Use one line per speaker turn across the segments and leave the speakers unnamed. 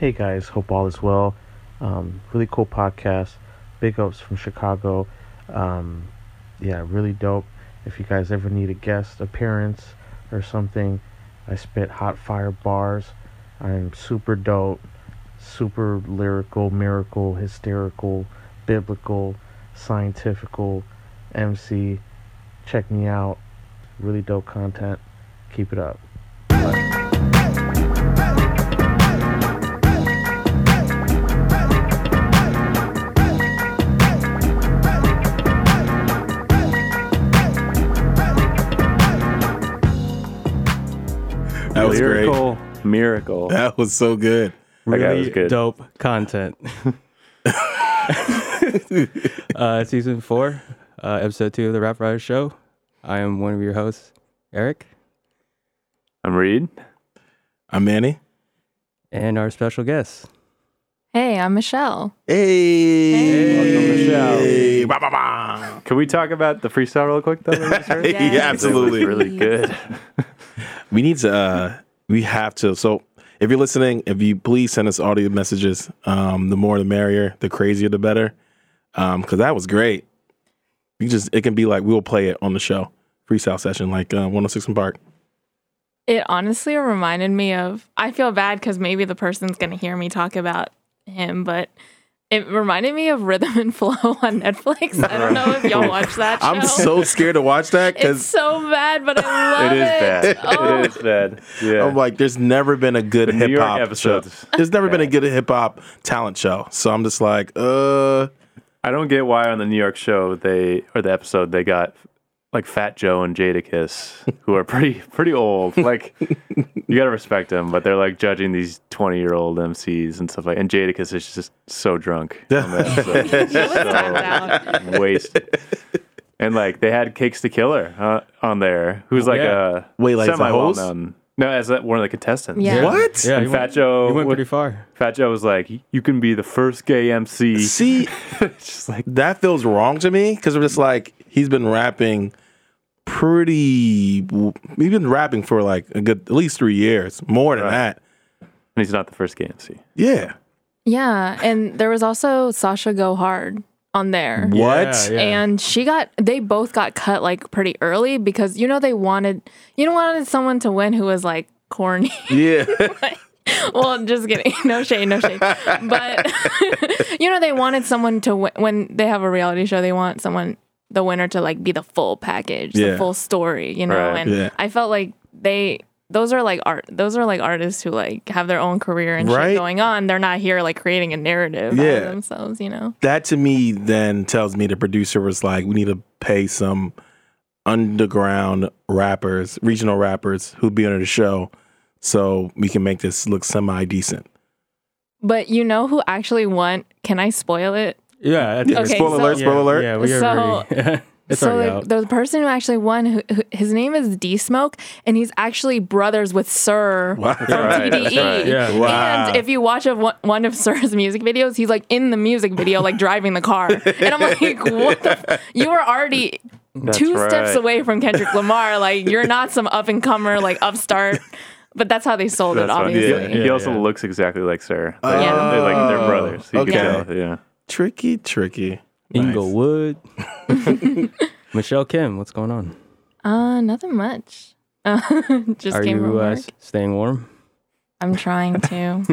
Hey guys, hope all is well. Um, really cool podcast. Big ups from Chicago. Um, yeah, really dope. If you guys ever need a guest appearance or something, I spit hot fire bars. I'm super dope, super lyrical, miracle, hysterical, biblical, scientifical, MC. Check me out. Really dope content. Keep it up.
Miracle.
That was so good.
That
really
was good.
dope content. uh, season four, uh, episode two of the Rap Writers Show. I am one of your hosts, Eric,
I'm Reed.
I'm Manny.
and our special guest.
Hey, I'm Michelle.
Hey,
Welcome, Michelle.
Hey, ba, ba, ba.
Can we talk about the freestyle real quick though? that we just heard?
Yeah, absolutely.
Really good.
We need to. uh We have to. So, if you're listening, if you please send us audio messages. Um, the more the merrier. The crazier the better. Um, because that was great. You just it can be like we'll play it on the show freestyle session like uh, 106 and Park.
It honestly reminded me of. I feel bad because maybe the person's gonna hear me talk about him, but it reminded me of Rhythm and Flow on Netflix. I don't know if y'all watch that show.
I'm so scared to watch that because It's
so bad, but I love
It
it.
is bad.
Oh,
It is bad. Yeah.
I'm like, there's never been a good hip hop episode.
episodes.
There's never been a good hip hop talent show. So I'm just like, uh,
I don't get why on the New York show they or the episode they got like Fat Joe and Jadakiss, who are pretty pretty old. Like you gotta respect them, but they're like judging these twenty year old MCs and stuff like. And Jadakiss is just so drunk. on that episode.
He was tapped
so wasted. And like they had Cakes da Killa uh, on there, who's like
Yeah.
a
Wait, like as a
semi well known. No, as a, one of the contestants.
Yeah.
what?
Yeah,
And
he
Fat
went,
Joe,
he went pretty far.
Fat Joe was like, "You can be the first gay MC."
See,
just like
that feels wrong to me because I'm just like, he's been rapping pretty, he's been rapping for like a good, at least three years, more than
Right.
that.
he's not the first gay MC.
Yeah.
Yeah, and there was also Sasha Go Hard on there.
What?
Yeah, yeah.
And she got they both got cut like pretty early because you know they wanted you know wanted someone to win who was like corny.
Yeah.
well, just kidding. No shade, no shade. But you know, they wanted someone to win when they have a reality show. They want someone, the winner, to like be the full package,
Yeah.
the full story. You know,
Right.
and
Yeah.
I felt like they. Those are like art. Those are like artists who like have their own career and
Right.
shit going on. They're not here like creating a narrative
Yeah.
of themselves. You know.
that to me then tells me the producer was like, we need to pay some underground rappers, regional rappers who'd be on the show so we can make this look semi decent.
But you know who actually won? Can I spoil it?
Yeah. I think
Okay,
spoiler
so-
alert, spoiler
yeah,
alert.
Yeah, we
So-
already. it's
so like,
out.
the person who actually won, who, who, his name is D Smoke, and he's actually brothers with Sir
Wow.
from
Right,
TDE.
right.
Yeah.
Wow.
And if you watch a, one- one of Sir's music videos, he's like in the music video, like driving the car, and I'm like, what the? F-? You were already
That's
two steps away from Kendrick Lamar. Like you're not some up and comer, like upstart. But that's how they sold it,
That's funny.
obviously.
He, he also
yeah.
looks exactly like Sir.
Oh.
Like, they're like they're brothers. You
Okay.
can tell. Yeah.
Tricky, tricky. Nice.
Inglewood. Michelle Kim, what's going on?
Uh, nothing much. Uh, just
Are
came from
you uh,
work.
s- staying warm?
I'm trying to.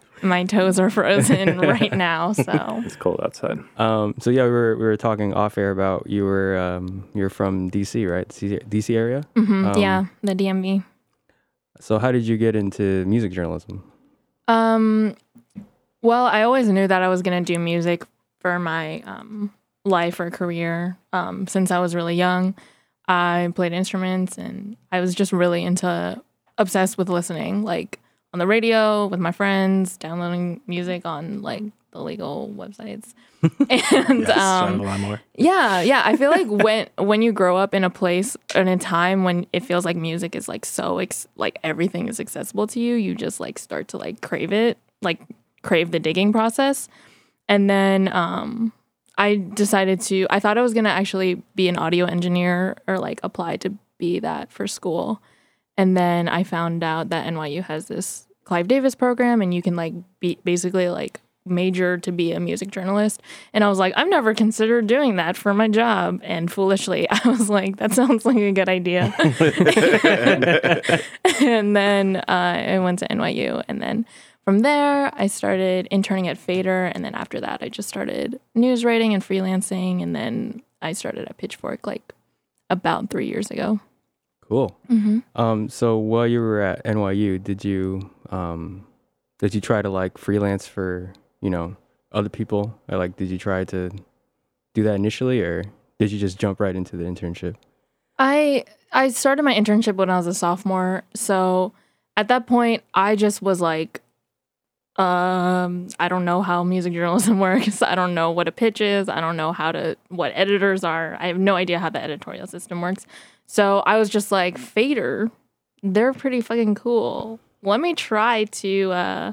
My toes are frozen right now, so
It's cold outside.
Um, so yeah, we were we were talking off air about you were um, you're from DC, right? DC, DC area.
Mhm,
Um,
yeah, the DMV.
So how did you get into music journalism?
Um, well, I always knew that I was gonna do music for my um life or career. Um, since I was really young, I played instruments and I was just really into obsessed with listening, like on the radio with my friends, downloading music on like the legal websites, and
Yes,
um, Yeah, yeah. I feel like when when you grow up in a place and a time when it feels like music is like so ex- like everything is accessible to you, you just like start to like crave it, like crave the digging process. And then um I decided to I thought I was going to actually be an audio engineer or like apply to be that for school. And then I found out that NYU has this Clive Davis program, and you can like be basically like major to be a music journalist. And I was like, I've never considered doing that for my job. And foolishly, I was like, that sounds like a good idea. and then uh, I went to NYU. And then from there, I started interning at Fader. And then after that, I just started news writing and freelancing. And then I started at Pitchfork like about three years ago.
Cool.
Mm-hmm.
Um, so while you were at NYU, did you um, did you try to like freelance for you know other people? Or like, did you try to do that initially, or did you just jump right into the internship?
I I started my internship when I was a sophomore. So at that point, I just was like, um, I don't know how music journalism works. I don't know what a pitch is. I don't know how to what editors are. I have no idea how the editorial system works. So I was just like, Fader, they're pretty fucking cool. Let me try to uh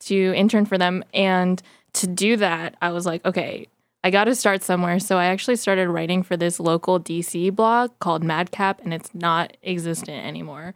to intern for them. And to do that, I was like, okay, I got to start somewhere. So I actually started writing for this local DC blog called Madcap, and it's not existent anymore.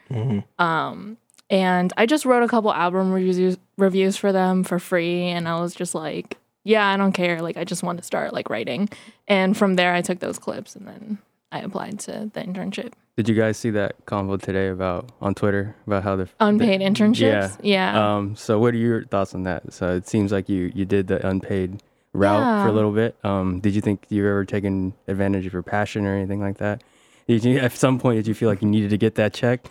Um, and I just wrote a couple album reviews reviews for them for free, and I was just like, yeah, I don't care. Like, I just want to start like writing. And from there, I took those clips, and then I applied to the internship.
Did you guys see that convo today about on Twitter about how the
Unpaid internships.
Yeah.
Yeah.
Um, so what are your thoughts on that? So it seems like you you did the unpaid route for a little bit. Um, did you think you've ever taken advantage of your passion or anything like that? Did you at some point did you feel like you needed to get that check?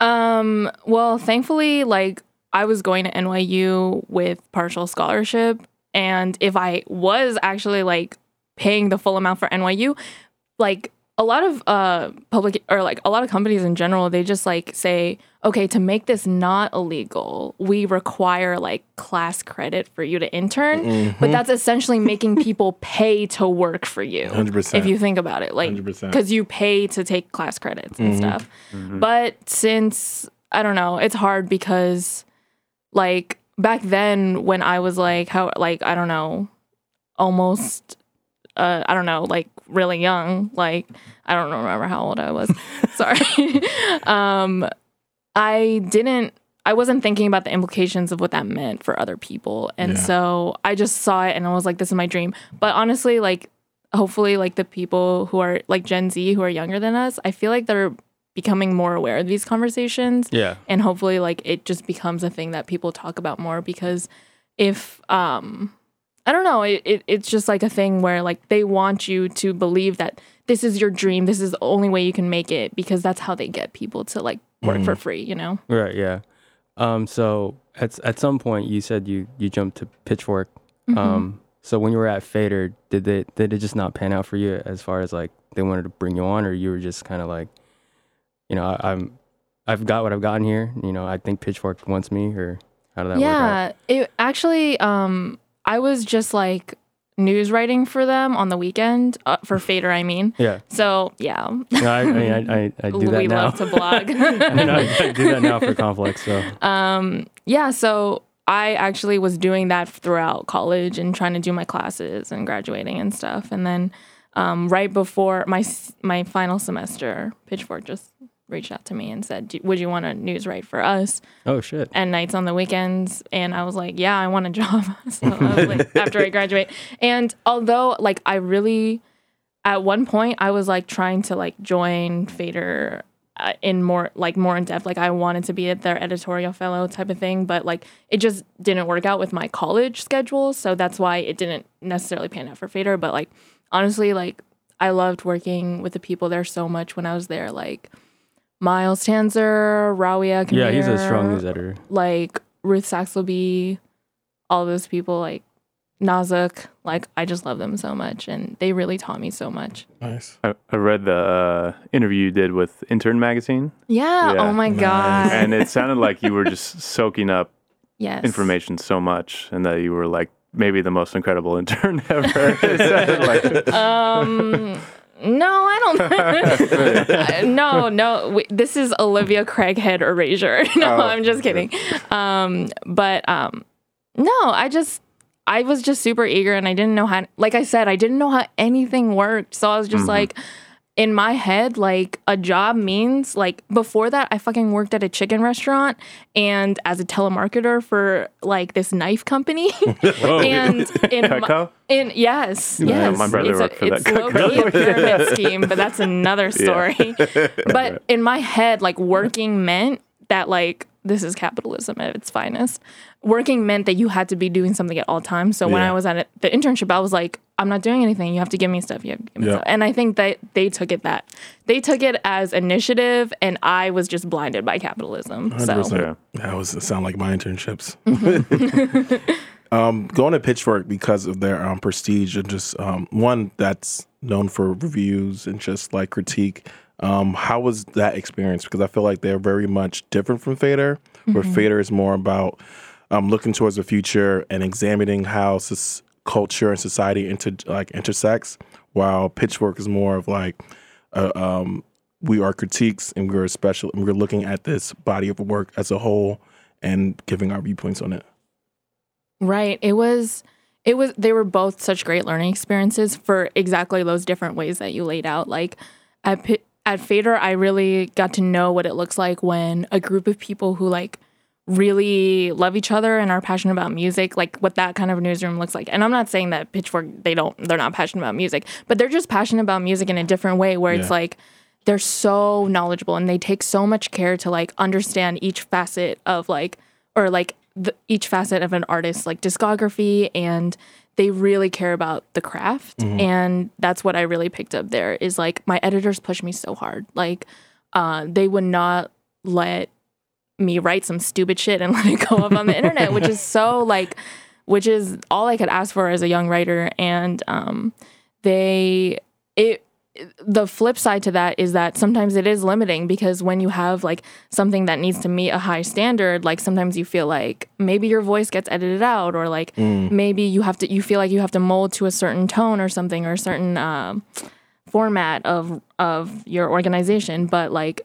Um, well, thankfully, like I was going to NYU with partial scholarship, and if I was actually like paying the full amount for NYU, like a lot of uh public or like a lot of companies in general, they just like say, okay, to make this not illegal, we require like class credit for you to intern, but that's essentially making people pay to work for you.
100%.
If you think about it, like
100%.
because you pay to take class credits and stuff. Mm-hmm. But since I don't know, it's hard because like back then when I was like how like I don't know, almost uh I don't know, like really young, like I don't remember how old I was. Sorry. um I didn't I wasn't thinking about the implications of what that meant for other people. And
Yeah.
so I just saw it and I was like this is my dream. But honestly like hopefully like the people who are like Gen Z who are younger than us, I feel like they're becoming more aware of these conversations
Yeah.
and hopefully like it just becomes a thing that people talk about more because if um I don't know, it, it it's just like a thing where like they want you to believe that this is your dream, this is the only way you can make it because that's how they get people to like work for free, you know?
Right, yeah. Um, so at at some point you said you you jumped to Pitchfork.
Mm-hmm.
Um, so when you were at Fader, did they did it just not pan out for you as far as like they wanted to bring you on, or you were just kind of like, you know, I, I'm I've got what I've gotten here. You know, I think Pitchfork wants me, or how did that work out?
yeah, it actually um I was just like news writing for them on the weekend uh, for Fader, I mean.
Yeah,
So yeah,
no, I, I mean, I, I, I do that
we
now.
love to blog.
I, mean, I, I do that now for Complex. So
Um, yeah, so I actually was doing that throughout college and trying to do my classes and graduating and stuff. And then um, right before my my final semester, Pitchfork just reached out to me and said, "Would you want to news write for us?
Oh shit,
and nights on the weekends?" And I was like, "Yeah, I want a job." so I was like, after I graduate, and although like I really at one point I was like trying to like join Fader uh, in more like more in depth like I wanted to be at their editorial fellow type of thing but like it just didn't work out with my college schedule. So that's why it didn't necessarily pan out for Fader. But like honestly like I loved working with the people there so much when I was there like Miles Tanzer, Rawiya
yeah, he's a strong
Kameir,
news editor.
like Ruth Saxelby, all those people like Nazuk, like I just love them so much and they really taught me so much.
Nice.
I, I read the uh, interview you did with Intern Magazine,
Yeah,
Yeah.
oh my god.
and it sounded like you were just soaking up
yes.
information so much, and that you were like maybe the most incredible intern ever. it sounded like
Um no, I don't. no, no. w- This is Olivia Craighead erasure. no,
Oh,
I'm just kidding. Um, but um, no, I just I was just super eager, and I didn't know how. Like I said, I didn't know how anything worked. So I was just like, in my head, like a job means like before that, I fucking worked at a chicken restaurant and as a telemarketer for like this knife company. and in my, in yes, yes,
my brother
it's,
worked
a,
for that
low-key a pyramid scheme, but that's another story. but in my head, like working meant that like this is capitalism at its finest. Working meant that you had to be doing something at all times. So when I was at the internship, I was like, I'm not doing anything. You have to give me stuff. You have to give me
Yeah.
stuff. And I think that they took it that they took it as initiative, and I was just blinded by capitalism. So
100%. That was sound like my internships. um, going to Pitchfork because of their um, prestige and just um, one that's known for reviews and just like critique. Um, how was that experience? Because I feel like they're very much different from Fader, where Fader is more about um, looking towards the future and examining how sus- culture and society inter- like intersects, while Pitchfork is more of like uh, um, we are critiques and we're special and we're looking at this body of work as a whole and giving our viewpoints on it.
Right. It was it was they were both such great learning experiences for exactly those different ways that you laid out. Like at at Fader, I really got to know what it looks like when a group of people who like really love each other and are passionate about music, like what that kind of newsroom looks like. And I'm not saying that Pitchfork they don't they're not passionate about music, but they're just passionate about music in a different way where it's like they're so knowledgeable and they take so much care to like understand each facet of like or like the, each facet of an artist's like discography and they really care about the craft and that's what i really picked up there is like my editors push me so hard. Like uh, they would not let me write some stupid shit and let it go up on the internet which is so like which is all i could ask for as a young writer. And um, they it the flip side to that is that sometimes it is limiting because when you have like something that needs to meet a high standard like sometimes you feel like maybe your voice gets edited out or like maybe you have to you feel like you have to mold to a certain tone or something or a certain um, format of of your organization. But like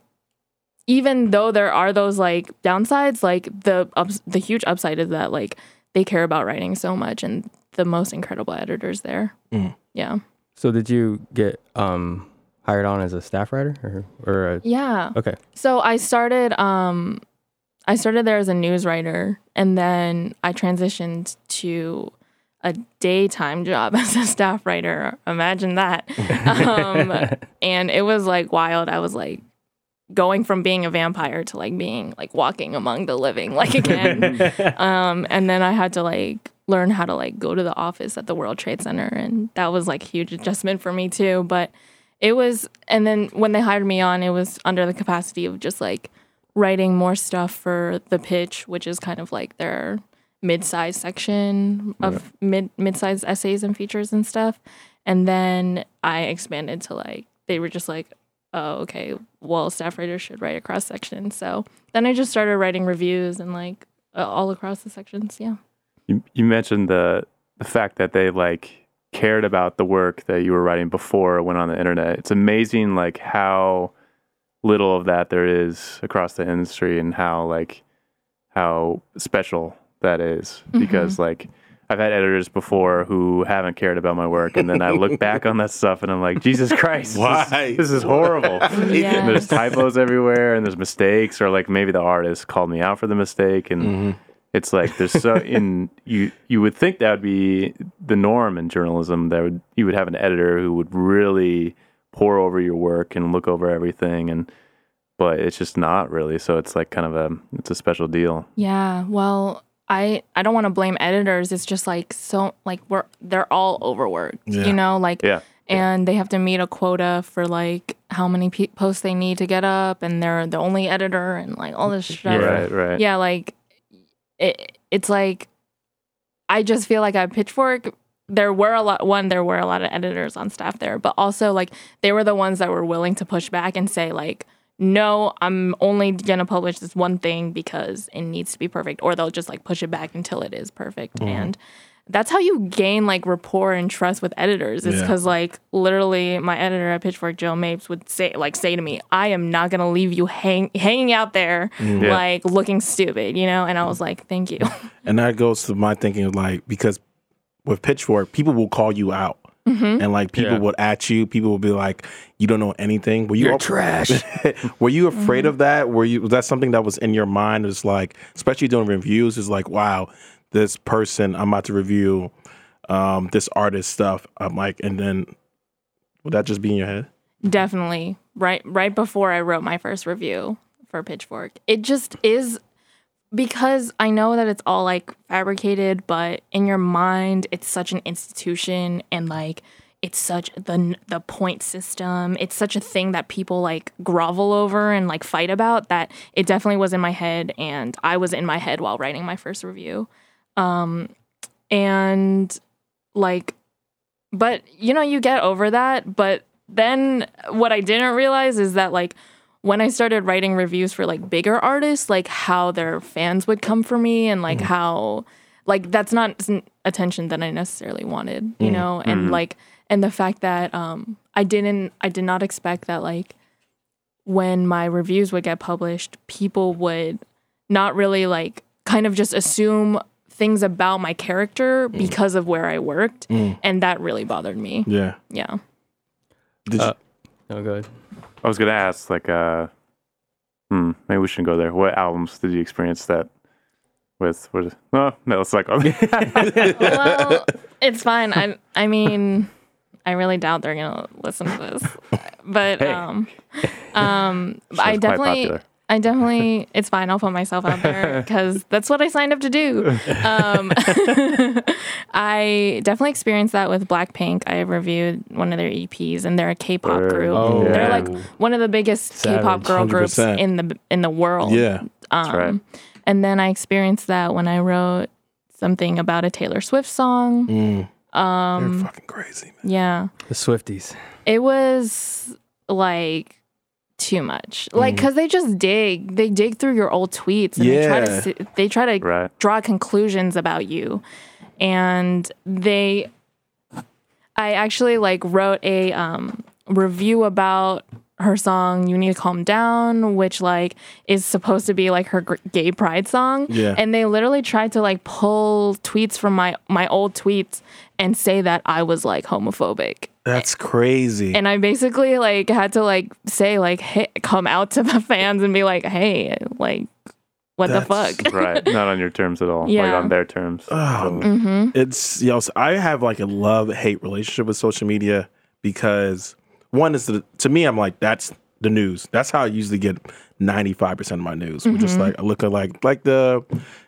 even though there are those like downsides like the ups, the huge upside is that like they care about writing so much and the most incredible editors there.
Mm.
yeah
So did you get um hired on as a staff writer or or a,
yeah
okay?
So I started um I started there as a news writer and then I transitioned to a daytime job as a staff writer. Imagine that. Um, and it was like wild. I was like going from being a vampire to like being like walking among the living like again. um and then I had to like learn how to like go to the office at the World Trade Center and that was like a huge adjustment for me too, but it was and then when they hired me on it was under the capacity of just like writing more stuff for the pitch which is kind of like their mid-sized section of mid mid-sized essays and features and stuff and then i expanded to like they were just like oh okay well staff writers should write a cross section so then i just started writing reviews and like uh, all across the sections yeah
You, you mentioned the the fact that they like cared about the work that you were writing before it went on the internet. It's amazing like how little of that there is across the industry and how like how special that is mm-hmm. because like I've had editors before who haven't cared about my work and then I look back on that stuff and I'm like Jesus Christ this is-
Why?
this is horrible
Yeah.
there's typos everywhere and there's mistakes or like maybe the artist called me out for the mistake and mm-hmm. It's like there's so in you you would think that would be the norm in journalism that would you would have an editor who would really pour over your work and look over everything and but it's just not really so it's like kind of a it's a special deal
Yeah, well, I I don't want to blame editors. It's just like so like we're they're all overworked,
Yeah.
you know, like
yeah
and they have to meet a quota for like how many pe- posts they need to get up and they're the only editor and like all this stuff.
right right
Yeah, like it it's like I just feel like at Pitchfork there were a lot one there were a lot of editors on staff there, but also like they were the ones that were willing to push back and say like no, I'm only gonna publish this one thing because it needs to be perfect, or they'll just like push it back until it is perfect. Mm-hmm. And that's how you gain like rapport and trust with editors. Is
Yeah.
because like literally my editor at Pitchfork, Joe Mapes, would say like say to me, "I am not gonna leave you hang hanging out there
Yeah.
like looking stupid," you know. And I was like, "Thank you."
And that goes to my thinking of like because with Pitchfork, people will call you out
Mm-hmm.
and like people
Yeah.
would at you. People would be like, "You don't know anything." Were you
You're
al-
trash.
Were you afraid
Mm-hmm.
of that? Were you was that something that was in your mind? It's like, especially doing reviews, is like, wow, this person I'm about to review, um, this artist stuff. I'm like, and then would that just be in your head?
Definitely. Right right before I wrote my first review for Pitchfork. It just is because I know that it's all like fabricated, but in your mind it's such an institution and like it's such the the point system. It's such a thing that people like grovel over and like fight about that it definitely was in my head and I was in my head while writing my first review. Um and like but you know you get over that but then what i didn't realize is that like when i started writing reviews for like bigger artists like how their fans would come for me and like how like that's not attention that i necessarily wanted you know? And like and the fact that um i didn't i did not expect that like when my reviews would get published people would not really like kind of just assume things about my character because of where I worked and that really bothered me.
Yeah.
Yeah.
Did you,
Uh, no, go ahead.
I was gonna ask, like, uh, hmm, maybe we shouldn't go there. What albums did you experience that with? What? No, no, it's like
well, it's fine. I I mean, I really doubt they're gonna listen to this, but
Hey.
um, um, I
Show's quite
definitely.
Popular.
I definitely, it's fine. I'll put myself out there because that's what I signed up to do. Um, I definitely experienced that with Blackpink. I reviewed one of their EPs, and they're a K-pop
Word.
group.
Oh,
They're
yeah.
like one of the biggest
Savage.
K-pop girl groups
100%.
in the in the world.
yeah.
Um,
right.
And then I experienced that when I wrote something about a Taylor Swift song.
Mm,
Um,
they're fucking crazy, man.
yeah,
The Swifties.
it was like too much. Like, cause they just dig, they dig through your old tweets and they try to, they try to
Right.
draw conclusions about you, and they, I actually like wrote a um, review about her song "You Need to Calm Down," which like is supposed to be like her gr- gay pride song.
Yeah.
And they literally tried to like pull tweets from my my old tweets and say that I was like homophobic.
That's crazy.
And I basically like had to like say like hey, come out to the fans and be like, "Hey, like what the
That's-
fuck?"
right. Not on your terms at all. Like
Yeah.
on their terms.
Oh,
Totally.
hmm
it's you know so I have like a love hate relationship with social media because one is the to me I'm like that's the news. That's how I usually get ninety five percent of my news. We're just like I look at like like the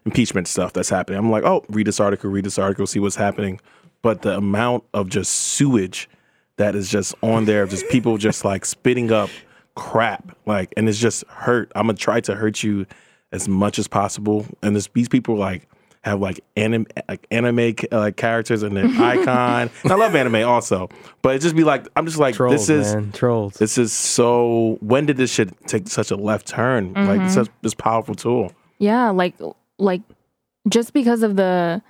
impeachment stuff that's happening. I'm like oh read this article, read this article, see what's happening. But the amount of just sewage that is just on there, of just people just like spitting up crap, like and it's just hurt. I'm gonna try to hurt you as much as possible. And this, these people like have like anime, like anime uh, characters and their icon. And I love anime also, but it just be like I'm just like
Trolls,
this is
man. Trolls.
this is so. When did this shit take such a left turn? Like it's such this powerful tool.
Yeah, like like just because of the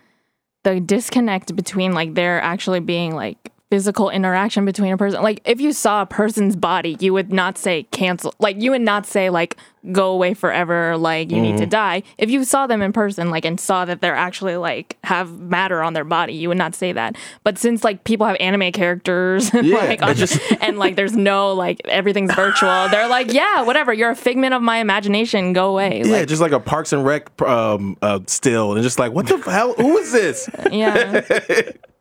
the disconnect between like there actually being like physical interaction between a person. Like if you saw a person's body, you would not say cancel. Like you would not say like go away forever, like you need to die. If you saw them in person like and saw that they're actually like have matter on their body, you would not say that. But since like people have anime characters and
Yeah,
like on-
just-
and like there's no like everything's virtual, they're like, yeah, whatever, you're a figment of my imagination, go away.
Yeah,
Like
just like a Parks and Rec um, uh, still, and just like what the hell? Who is this?
Yeah.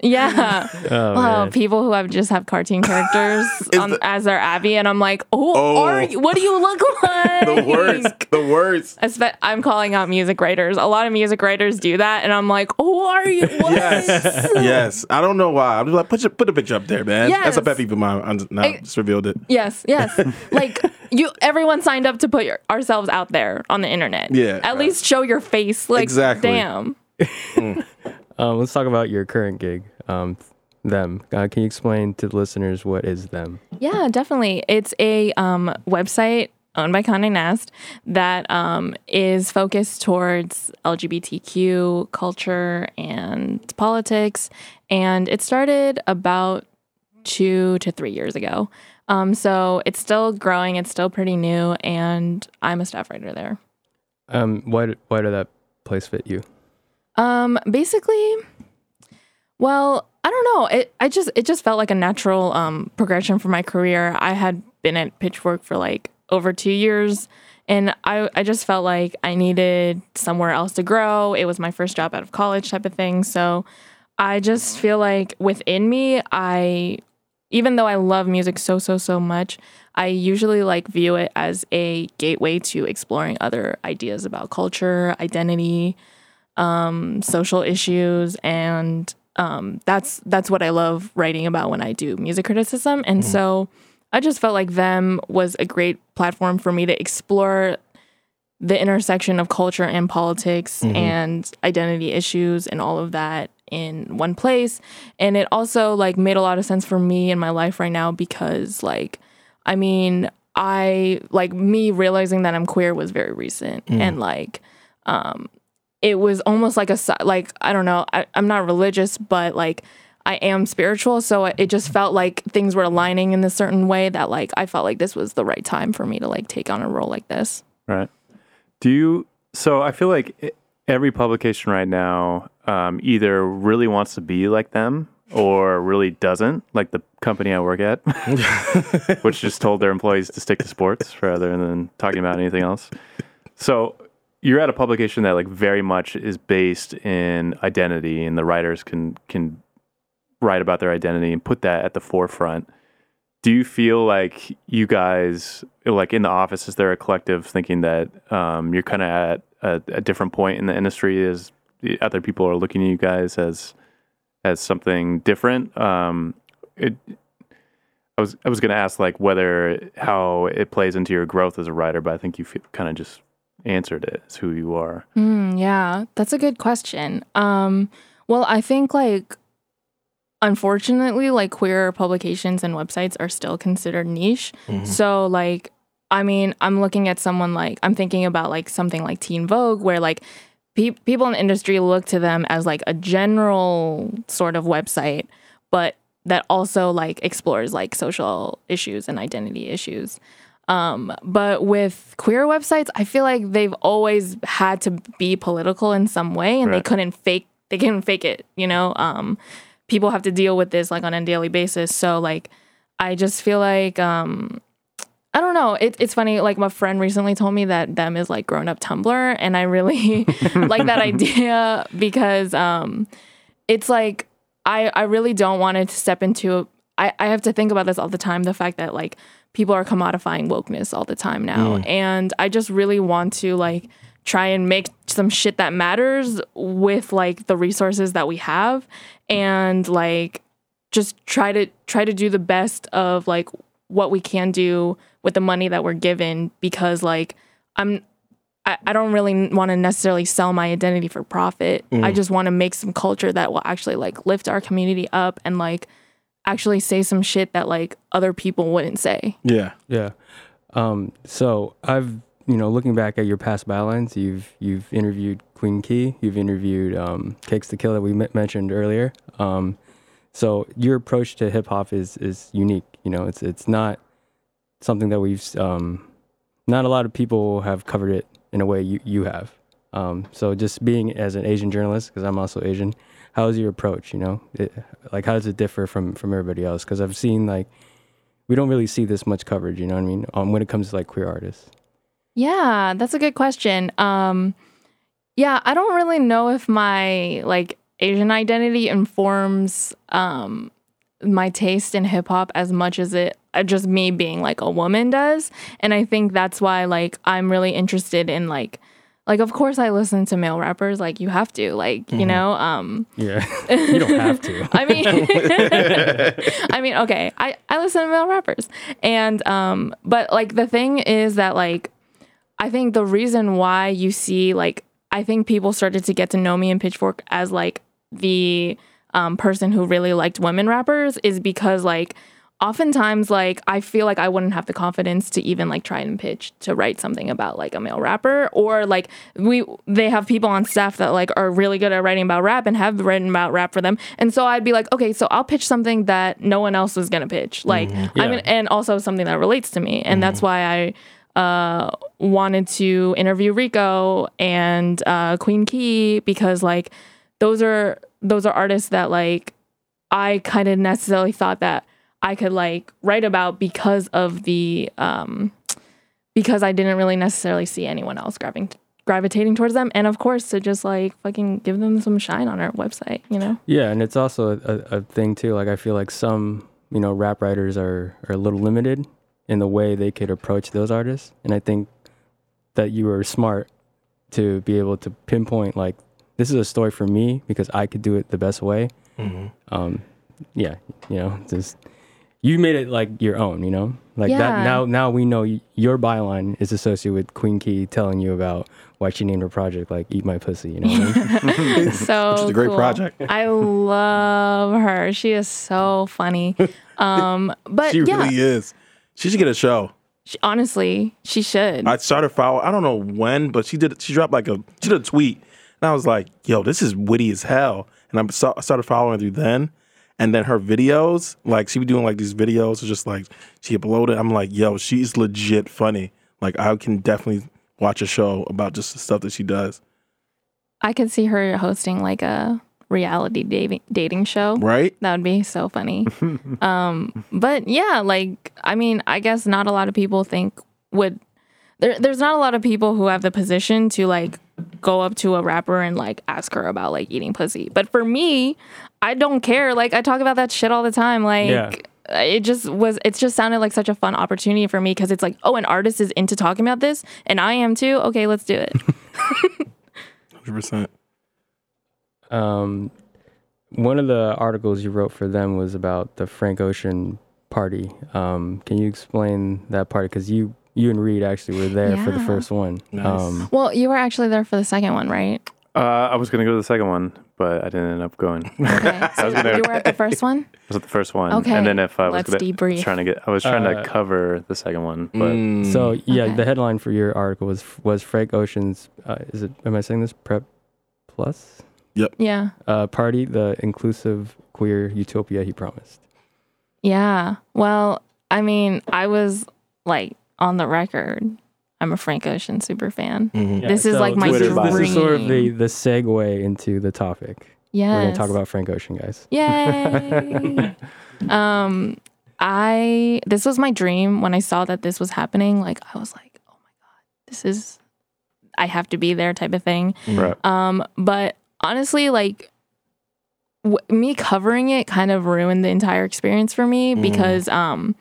Yeah.
Oh,
well,
man.
people who have just have cartoon characters on,
the-
as their Abby, and I'm like, who
Oh.
are you? What do you look like?
The worst. The worst.
Espe- I'm calling out music writers. A lot of music writers do that, and I'm like, who are you? What?
Yes, yes. I don't know why. I'm just like put your, put a picture up there, man. Yes. That's a
Yes.
pet peeve of mine. I just, now
I-
just revealed it.
Yes, yes. like you, everyone signed up to put your, ourselves out there on the internet.
Yeah.
At least show your face. Like,
Exactly.
damn.
Um, let's talk about your current gig. Um, them. Uh, can you explain to the listeners what is them?
Yeah, definitely. It's a um, website owned by Condé Nast that um, is focused towards LGBTQ culture and politics. And it started about two to three years ago. Um, so it's still growing, it's still pretty new, and I'm a staff writer there.
Um, why why did that place fit you?
Um, basically, well, I don't know. It I just it just felt like a natural um, progression for my career. I had been at Pitchfork for like over two years, and I I just felt like I needed somewhere else to grow. It was my first job out of college, type of thing. So I just feel like within me, I even though I love music so so so much, I usually like view it as a gateway to exploring other ideas about culture, identity, um, social issues, and um, that's that's what I love writing about when I do music criticism. And so I just felt like them was a great platform for me to explore the intersection of culture and politics and identity issues and all of that in one place. And it also like made a lot of sense for me in my life right now because like I mean, I like me realizing that I'm queer was very recent and like um it was almost like a like I don't know, I, I'm not religious, but like I am spiritual, so it just felt like things were aligning in a certain way that like I felt like this was the right time for me to like take on a role like this.
Right. Do you? So I feel like every publication right now um, either really wants to be like them or really doesn't. Like the company I work at, which just told their employees to stick to sports rather than talking about anything else. So you're at a publication that like very much is based in identity, and the writers can can write about their identity and put that at the forefront. Do you feel like you guys like in the office is there a collective thinking that um, you're kind of at a, a different point in the industry the other people are looking at you guys as as something different? Um, it, I was I was going to ask like whether how it plays into your growth as a writer, but I think you kind of just answered it as who you are.
Mm, yeah, that's a good question. Um, well, I think like unfortunately, like queer publications and websites are still considered niche. So like, I mean, I'm looking at someone like I'm thinking about like something like Teen Vogue, where like pe- people in the industry look to them as like a general sort of website, but that also like explores like social issues and identity issues. Um, but with queer websites, I feel like they've always had to be political in some way, and they couldn't fake. They couldn't fake it. You know, um, people have to deal with this like on a daily basis. So like, I just feel like um, I don't know. It, it's funny. Like my friend recently told me that them is like grown up Tumblr, and I really like that idea because um, it's like I I really don't want to step into. I I have to think about this all the time. The fact that like people are commodifying wokeness all the time now, mm. and I just really want to like try and make some shit that matters with like the resources that we have, and like just try to try to do the best of like what we can do with the money that we're given because like I'm I, I don't really want to necessarily sell my identity for profit. I mm. just want to make some culture that will actually like lift our community up and like actually say some shit that like other people wouldn't say.
Yeah.
Yeah. Um, so I've you know looking back at your past bylines, you've you've interviewed Queen Key, you've interviewed um, Cakes da Killa that we m- mentioned earlier. Um, so your approach to hip hop is is unique. You know, it's it's not something that we've um, not a lot of people have covered it in a way you you have. Um, so just being as an Asian journalist, because I'm also Asian, how is your approach? You know, it, like how does it differ from from everybody else? Because I've seen like we don't really see this much coverage. You know what I mean? Um, when it comes to like queer artists.
Yeah, that's a good question. Um yeah, I don't really know if my like Asian identity informs um my taste in hip hop as much as it uh, just me being like a woman does. And I think that's why like I'm really interested in like like of course I listen to male rappers like you have to like, you know, um
Yeah, you don't have to.
I mean, I mean, okay, I, I listen to male rappers, and um, but like the thing is that like, I think the reason why you see like, I think people started to get to know me in Pitchfork as like the um, person who really liked women rappers is because like oftentimes like I feel like I wouldn't have the confidence to even like try and pitch to write something about like a male rapper or like we they have people on staff that like are really good at writing about rap and have written about rap for them. And so I'd be like okay so I'll pitch something that no one else is gonna pitch. Like I
Yeah.
mean and also something that relates to me. And that's why I uh wanted to interview Rico and uh Queen Key because like those are those are artists that like I kind of necessarily thought that I could like write about because of the um because I didn't really necessarily see anyone else grabbing gravitating towards them and of course to just like fucking give them some shine on our website, you know.
Yeah, and it's also a, a thing too. Like I feel like some, you know, rap writers are are a little limited in the way they could approach those artists, and I think that you were smart to be able to pinpoint like this is a story for me because I could do it the best way. Um, yeah, you know, just you made it like your own. You know, like
Yeah.
that. Now, now we know your byline is associated with Queen Key telling you about why she named her project like "Eat My Pussy." You know. What I mean?
so
Which is a great
cool.
project.
I love her. She is so funny. Um, but
She
yeah,
really is. She should get a show.
she- honestly, she should.
I started follow. I don't know when, but she did. She dropped like a she did a tweet, and I was like, "Yo, this is witty as hell." And I started following through then, and then her videos, like she be doing like these videos, just like she uploaded. I'm like, "Yo, she's legit funny." Like I can definitely watch a show about just the stuff that she does.
I could see her hosting like a reality dating dating show.
Right?
That would be so funny. um, but yeah, like I mean, I guess not a lot of people think would there, there's not a lot of people who have the position to like go up to a rapper and like ask her about like eating pussy. But for me, I don't care. Like I talk about that shit all the time. Like
Yeah.
it just was it just sounded like such a fun opportunity for me because it's like, oh, an artist is into talking about this and I am too. Okay, let's do it.
Hundred percent.
Um, one of the articles you wrote for them was about the Frank Ocean party. Um, can you explain that party? Because you you and Reed actually were there for the first one.
Nice.
Um,
well, you were actually there for the second one, right?
Uh, I was gonna go to the second one, but I didn't end up going. I
Okay. So
was gonna-
you were at the first one?
was at the first one,
Okay,
and then if I was,
let's
gonna,
debrief.
was trying to get, I was trying
Uh,
to cover the second one, but
Mm.
so yeah,
Okay.
the headline for your article was was Frank Ocean's. Uh, is it? Am I saying this? PrEP Plus Yep.
Yeah.
uh, party, the inclusive queer utopia he promised.
Yeah. Well, I mean, I was like on the record. I'm a Frank Ocean super fan.
Mhm.
This is like my
this is, this is sort of the the segue into the topic.
Yeah.
We're gonna talk about Frank Ocean, guys.
Yay. um, I this was my dream when I saw that this was happening. Like I was like, oh my god, this is I have to be there type of thing.
right.
Um, but honestly, like w- me covering it kind of ruined the entire experience for me
Mm.
because um,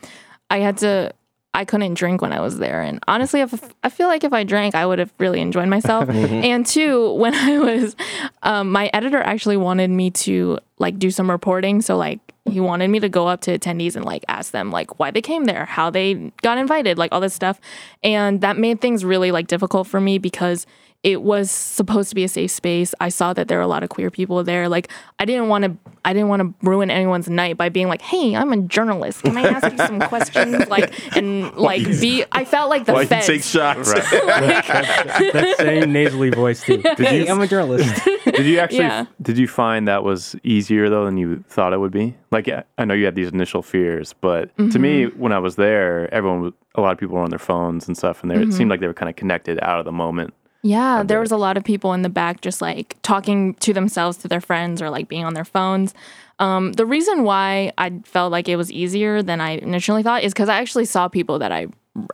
I had to. I couldn't drink when I was there, and honestly, if I feel like if I drank, I would have really enjoyed myself. and two, when I was, um, my editor actually wanted me to like do some reporting. So like he wanted me to go up to attendees and like ask them like why they came there, how they got invited, like all this stuff, and that made things really like difficult for me because it was supposed to be a safe space. I saw that there were a lot of queer people there. Like I didn't want to I didn't want to ruin anyone's night by being like, "Hey, I'm a journalist. Can I ask you some questions?" Like and like be I felt like the
Why you
feds.
take shots?
that same nasally voice too. Hey, I'm a journalist.
Did you actually?
Yeah.
Did you find that was easier though than you thought it would be? Like, I know you had these initial fears, but to me,
Mm-hmm.
when I was there, everyone, was, a lot of people were on their phones and stuff, and they
Mm-hmm.
it seemed like they were kind of connected out of the moment.
Yeah, there was a lot of people in the back just like talking to themselves, to their friends, or like being on their phones. Um, the reason why I felt like it was easier than I initially thought is because I actually saw people that I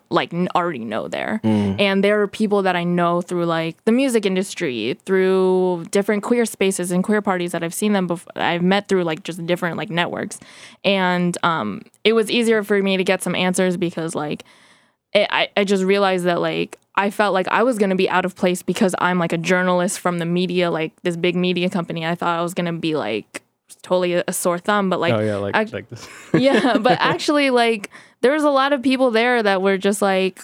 like already know there, and there are people that I know through like the music industry, through different queer spaces and queer parties that I've seen them before. I've met through like just different like networks, and um, it was easier for me to get some answers because like it, I, I just realized that like I felt like I was gonna be out of place because I'm like a journalist from the media, like this big media company. I thought I was gonna be like totally a, sore thumb, but like
oh yeah, like like this.
yeah, but actually like there was a lot of people there that were just like,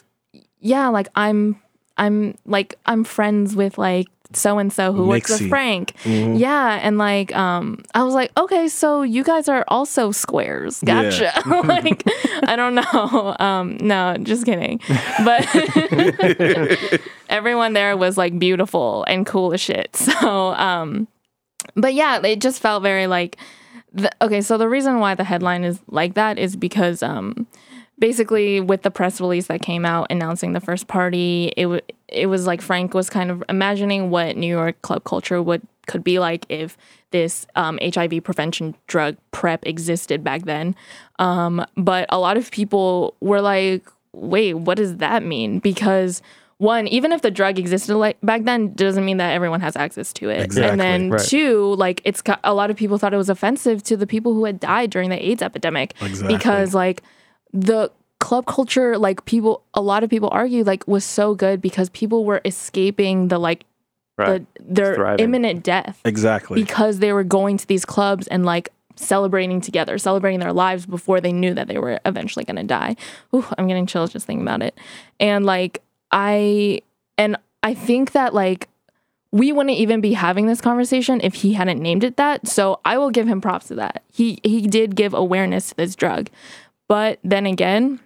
yeah, like I'm I'm like I'm friends with like so and so who works with. Frank. Yeah, and like um I was like, okay, so you guys are also squares. Gotcha. like I don't know. Um no, just kidding. But everyone there was like beautiful and cool as shit. So um but yeah, it just felt very like the, okay, so the reason why the headline is like that is because um basically with the press release that came out announcing the first party, it w- it was like Frank was kind of imagining what New York club culture would could be like if this um, HIV prevention drug PrEP existed back then. Um, but a lot of people were like, wait, what does that mean? Because one, even if the drug existed like back then, doesn't mean that everyone has access to it.
Exactly,
and then
right.
two, like it's a lot of people thought it was offensive to the people who had died during the AIDS epidemic
Exactly.
because like the club culture, like people, a lot of people argue like was so good because people were escaping the like
Right.
the, their
Thriving.
imminent death
Exactly.
because they were going to these clubs and like celebrating together, celebrating their lives before they knew that they were eventually going to die. Ooh, I'm getting chills just thinking about it. And like I and I think that like we wouldn't even be having this conversation if he hadn't named it that. So I will give him props to that. He he did give awareness to this drug. But then again,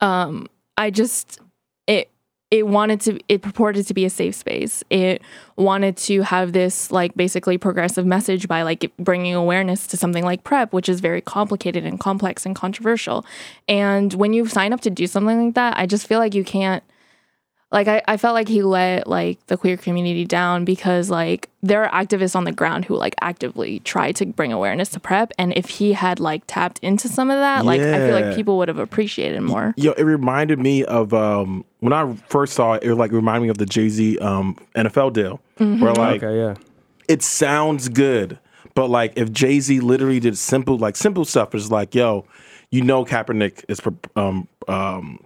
um I just it it wanted to it purported to be a safe space. It wanted to have this like basically progressive message by like bringing awareness to something like PrEP which is very complicated and complex and controversial. And when you sign up to do something like that i just feel like you can't like I, I felt like he let like the queer community down because like there are activists on the ground who like actively try to bring awareness to PrEP and if he had like tapped into some of that like i feel like people would have appreciated more
Yo, it reminded me of um, when I first saw it. It like reminded me of the Jay Z um, NFL deal, where like
Okay, yeah.
it sounds good, but like if Jay Z literally did simple like simple stuff, it's like yo, you know Kaepernick is pro- um um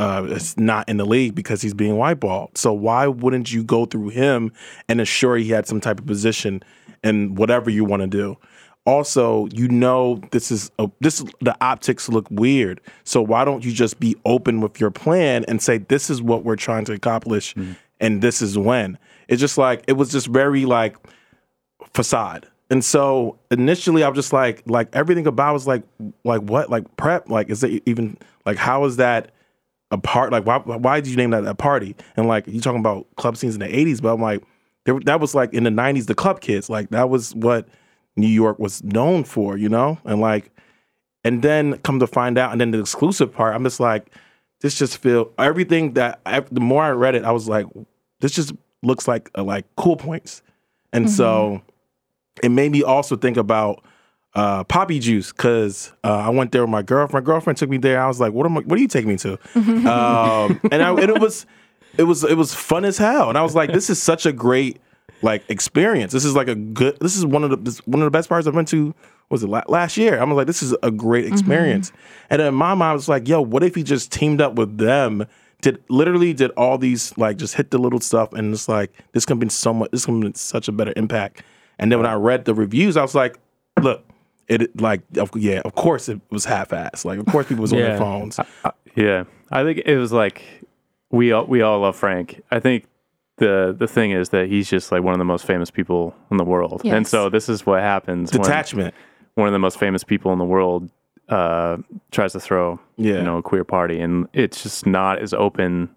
uh is not in the league because he's being whiteballed. So why wouldn't you go through him and assure he had some type of position in whatever you want to do? Also, you know this is a, this the optics look weird. So why don't you just be open with your plan and say this is what we're trying to accomplish and this is when. It's just like it was just very like facade. And so initially I was just like like everything about was like like what like PrEP like is it even like how is that a part like why why did you name that a party? And like you talking about club scenes in the 80s but I'm like there, that was like in the 90s the club kids. Like that was what New York was known for you know? And like and then come to find out and then the exclusive part I'm just like this just feel everything that I, the more I read it I was like this just looks like uh, like cool points. And so it made me also think about uh, poppy juice because uh, I went there with my girlfriend. My girlfriend took me there. I was like, "What am I? What are you taking me to?" um, and, I, and it was, it was, it was fun as hell. And I was like, "This is such a great like experience. This is like a good. This is one of the this, one of the best parts I went to. Was it la- last year? I was like, "This is a great experience." And then in my mind, I was like, "Yo, what if he just teamed up with them?" Did literally did all these like just hit the little stuff and it's like this can be so much this can be such a better impact. And then when I read the reviews, I was like, look, it like of, yeah, of course it was half assed. Like of course people was on
Yeah.
their phones.
Yeah, I think it was like we all, we all love Frank. I think the the thing is that he's just like one of the most famous people in the world, and so this is what happens when
Detachment.
one of the most famous people in the world uh, tries to throw
Yeah.
you know a queer party, and it's just not as open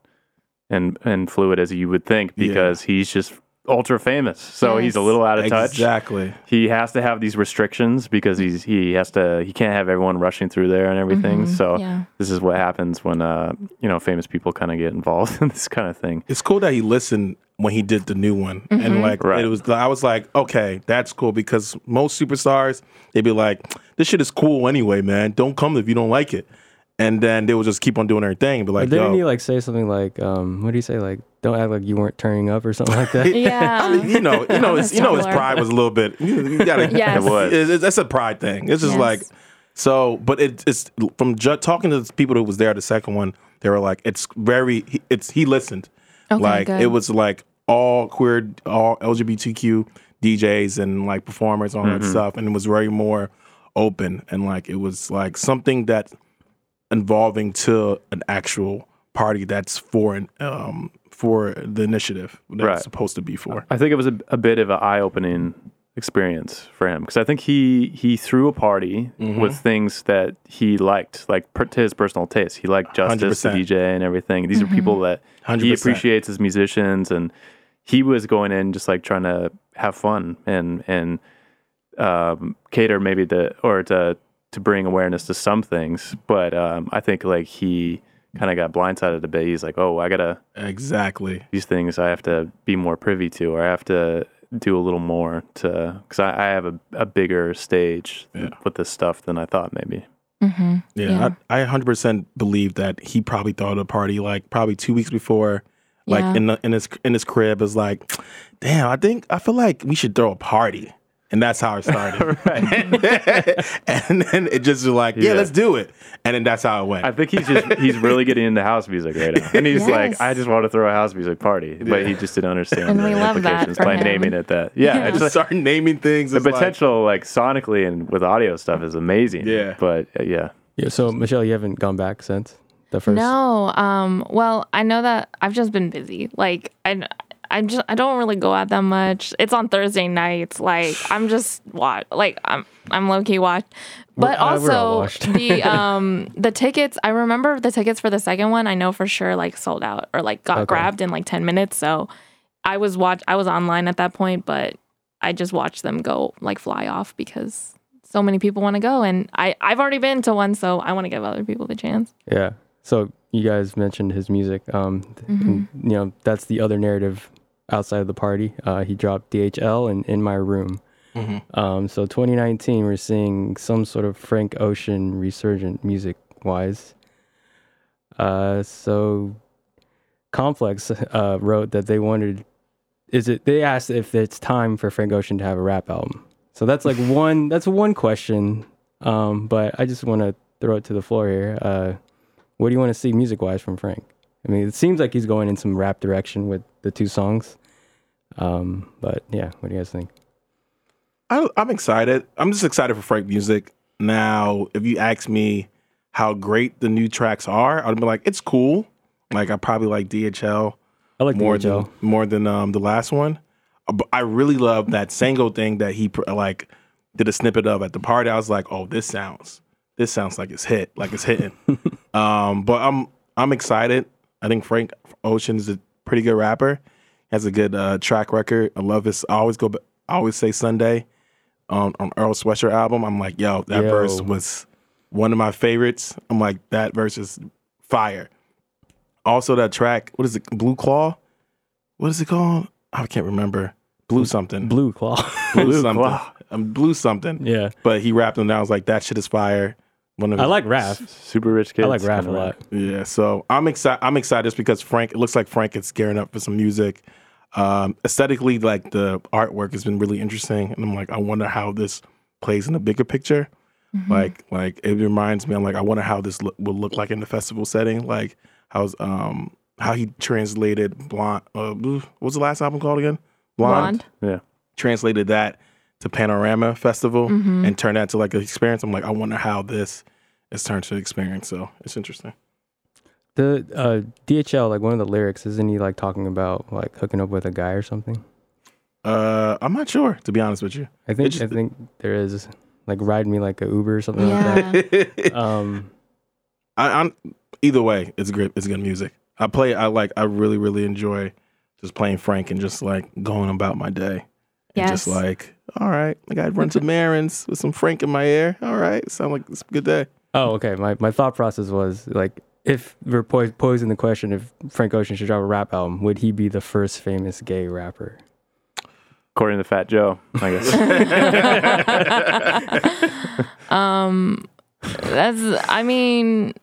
and and fluid as you would think
Yeah.
because he's just ultra famous. So he's a little out of touch
Exactly.
he has to have these restrictions because he's he has to he can't have everyone rushing through there and everything. So
yeah.
this is what happens when uh you know famous people kind of get involved in this kind of thing.
It's cool that he listened when he did the new one, and like
Right.
it was. I was like, okay, that's cool because most superstars they'd be like, this shit is cool anyway, man. Don't come if you don't like it. And then they would just keep on doing their thing. But like,
But didn't
yo,
he like say something like, um, what do you say? Like, don't act like you weren't turning up or something like that.
Yeah.
I mean, you know, you know,
On
his,
his
you know, his pride was a little bit. You, you gotta,
Yes.
It was.
It's- it's- that's a pride thing. It's just
Yes.
like so, but it, it's from ju- talking to the people who was there. The second one, they were like, it's very. he- It's he listened.
Okay,
like
good.
it was like all queer, all LGBTQ DJs and like performers, all that stuff, and it was very more open and like it was like something that involving to an actual party that's for an um for the initiative that's
Right.
supposed to be for.
I think it was a, a bit of an eye opening experience for him because I think he he threw a party
Mm-hmm.
with things that he liked, like per, to his personal taste. He liked Justice,
100%.
DJ, and everything. These are people that he
100%.
appreciates as musicians, and he was going in just like trying to have fun and and um, cater maybe to or to to bring awareness to some things. But um, I think like he kind of got blindsided a bit. He's like, oh, I gotta
Exactly.
these things I have to be more privy to, or I have to do a little more to because I, I have a, a bigger stage
Yeah.
with this stuff than I thought maybe.
Mm-hmm.
Yeah,
Yeah.
I, I 100% believe that he probably thought of the party like probably two weeks before, like
Yeah.
in the, in his in his crib. Is like, damn, I think I feel like we should throw a party, and that's how it started. and then it just was like, yeah,
Yeah.
let's do it, and then that's how it went.
I think he's just he's really getting into house music right now, and he's
Yes.
like, I just want to throw a house music party, but he just didn't understand
And
the
we love that
implications by
him.
naming it that. Yeah,
Yeah.
it's
just
like,
start naming things.
the
it's like-
potential like sonically and with audio stuff is amazing.
Yeah.
but uh, yeah,
Yeah. So Michelle, you haven't gone back since the first.
No. Um. Well, I know that I've just been busy. Like I. I just I don't really go out that much. It's on Thursday nights. Like I'm just watch like I'm I'm low key watch. But
uh,
also the um the tickets. I remember the tickets for the second one. I know for sure like sold out or like got
Okay.
grabbed in like ten minutes. So I was watch I was online at that point, but I just watched them go like fly off because so many people want to go, and I I've already been to one, so I want to give other people the chance.
Yeah. So you guys mentioned his music. Um, and, you know, that's the other narrative outside of the party. Uh, he dropped DHL and In My Room. Um, so 2019, we're seeing some sort of Frank Ocean resurgent music wise. Uh, so Complex uh, wrote that they wanted, is it, they asked if it's time for Frank Ocean to have a rap album. So that's like one, that's one question. Um, but I just want to throw it to the floor here. Uh, what do you want to see music wise from Frank? I mean, it seems like he's going in some rap direction with the two songs. Um, but yeah, what do you guys think?
I, I'm excited. I'm just excited for Frank music. Now, if you ask me how great the new tracks are, I'd be like, it's cool. Like I probably like DHL
I like
more
DHL.
than more than um, the last one. Uh, But I really love that Sango thing that he like did a snippet of at the party. I was like, oh, this sounds this sounds like it's hit, like it's hitting. um, but I'm I'm excited. I think Frank Ocean is a pretty good rapper. Has a good uh, track record. I love his. I always go. I always say Sunday on on Earl Sweatshirt album. I'm like, yo, that
Yo.
verse was one of my favorites. I'm like, that verse is fire. Also, that track, what is it? Blue Claw. What is it called? I can't remember. Blue something.
Blue Claw.
Blue, something.
Claw.
Um, blue something.
yeah.
But he rapped them down. I was like, that shit is fire. One of
I like rap.
super rich kids.
I like rap a lot.
Yeah, so I'm excited. I'm excited just because Frank. It looks like Frank is gearing up for some music. Um, aesthetically, like the artwork has been really interesting, and I'm like, I wonder how this plays in the bigger picture. Like, like it reminds me. I'm like, I wonder how this look, will look like in the festival setting. Like, how's um how he translated blonde. Uh, what's the last album called again?
Blonde.
Yeah.
Translated that to Panorama Festival
Mm-hmm.
and turn that to like an experience. I'm like, I wonder how this is turned to an experience. So it's interesting.
The uh, DHL, like one of the lyrics, isn't he like talking about like hooking up with a guy or something?
Uh, I'm not sure to be honest with you.
I think
just-
I think there is like ride me like a Uber or something
Yeah.
like that. Um,
I, I'm either way. It's good. It's good music. I play. I like. I really, really enjoy just playing Frank and just like going about my day. And Just like, all right, I got to run some errands with some Frank in my ear. All right, sound like it's a good day.
oh, okay. My my thought process was like, if we're po- posing the question if Frank Ocean should drop a rap album, would he be the first famous gay rapper?
According to Fat Joe, I guess.
Um, that's. I mean,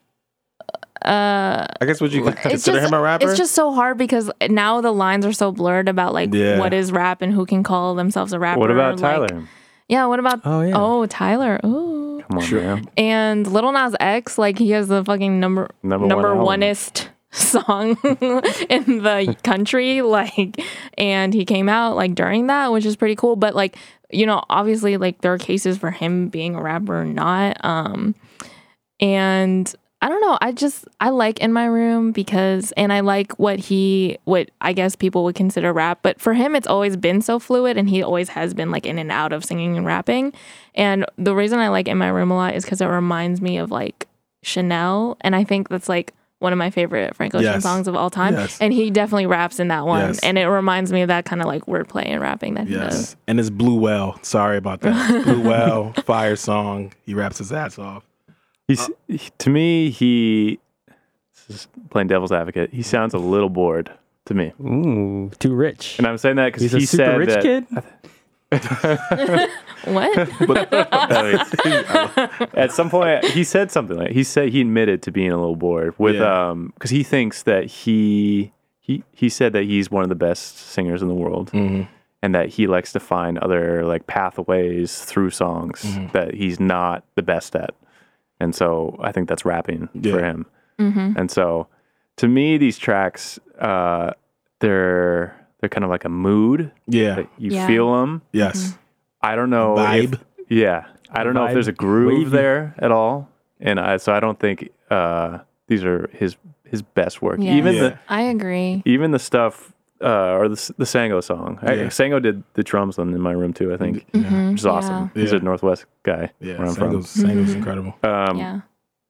uh,
I guess would you consider
just,
him a rapper?
It's just so hard because now the lines are so blurred about like
Yeah.
what is rap and who can call themselves a rapper.
what about
like-
Tyler?
yeah. What about?
Oh yeah.
Oh, Tyler. Ooh.
Come on, man.
And Lil Nas X, like he has the fucking number
Number
number,
one album.
oneest song in the country. Like, and he came out like during that, which is pretty cool. But like, you know, obviously, like there are cases for him being a rapper or not. Um, and I don't know. I just I like in my room because, and I like what he, what I guess people would consider rap. But for him, it's always been so fluid, and he always has been like in and out of singing and rapping. And the reason I like in my room a lot is because it reminds me of like Chanel, and I think that's like one of my favorite Frank Ocean
Yes.
songs of all time.
Yes.
And he definitely raps in that one,
Yes.
and it reminds me of that kind of like wordplay and rapping that he does.
and it's Blue Whale. Sorry about that. Blue Whale, fire song. He raps his ass off.
He's he- to me he this is playing devil's advocate. He sounds a little bored to me.
Ooh, too rich.
And I'm saying that because
He's
he
a super
said
rich
that
kid.
What?
at some point he said something like he said he admitted to being a little bored with
Yeah.
um because he thinks that he he he said that he's one of the best singers in the world
Mhm.
and that he likes to find other like pathways through songs
Mm-hmm.
that he's not the best at and so i think that's rapping
Yeah.
for him and so to me these tracks uh they're they're kind of like a mood
Yeah.
you
Yeah.
feel them
Yes.
I don't know. if-
Vibe.
yeah, I don't know if there's a groove
Wavy.
there at all, and I, so I don't think uh, these are his his best work.
Yeah.
Even
Yeah.
the
I agree.
even the stuff uh, or the the Sango song. I- Sango did the drums on in my room too. I think,
Mhm,
which is awesome.
yeah.
He's a Northwest guy
Yeah.
where I'm from.
Sango's, Sango's incredible.
Um,
yeah.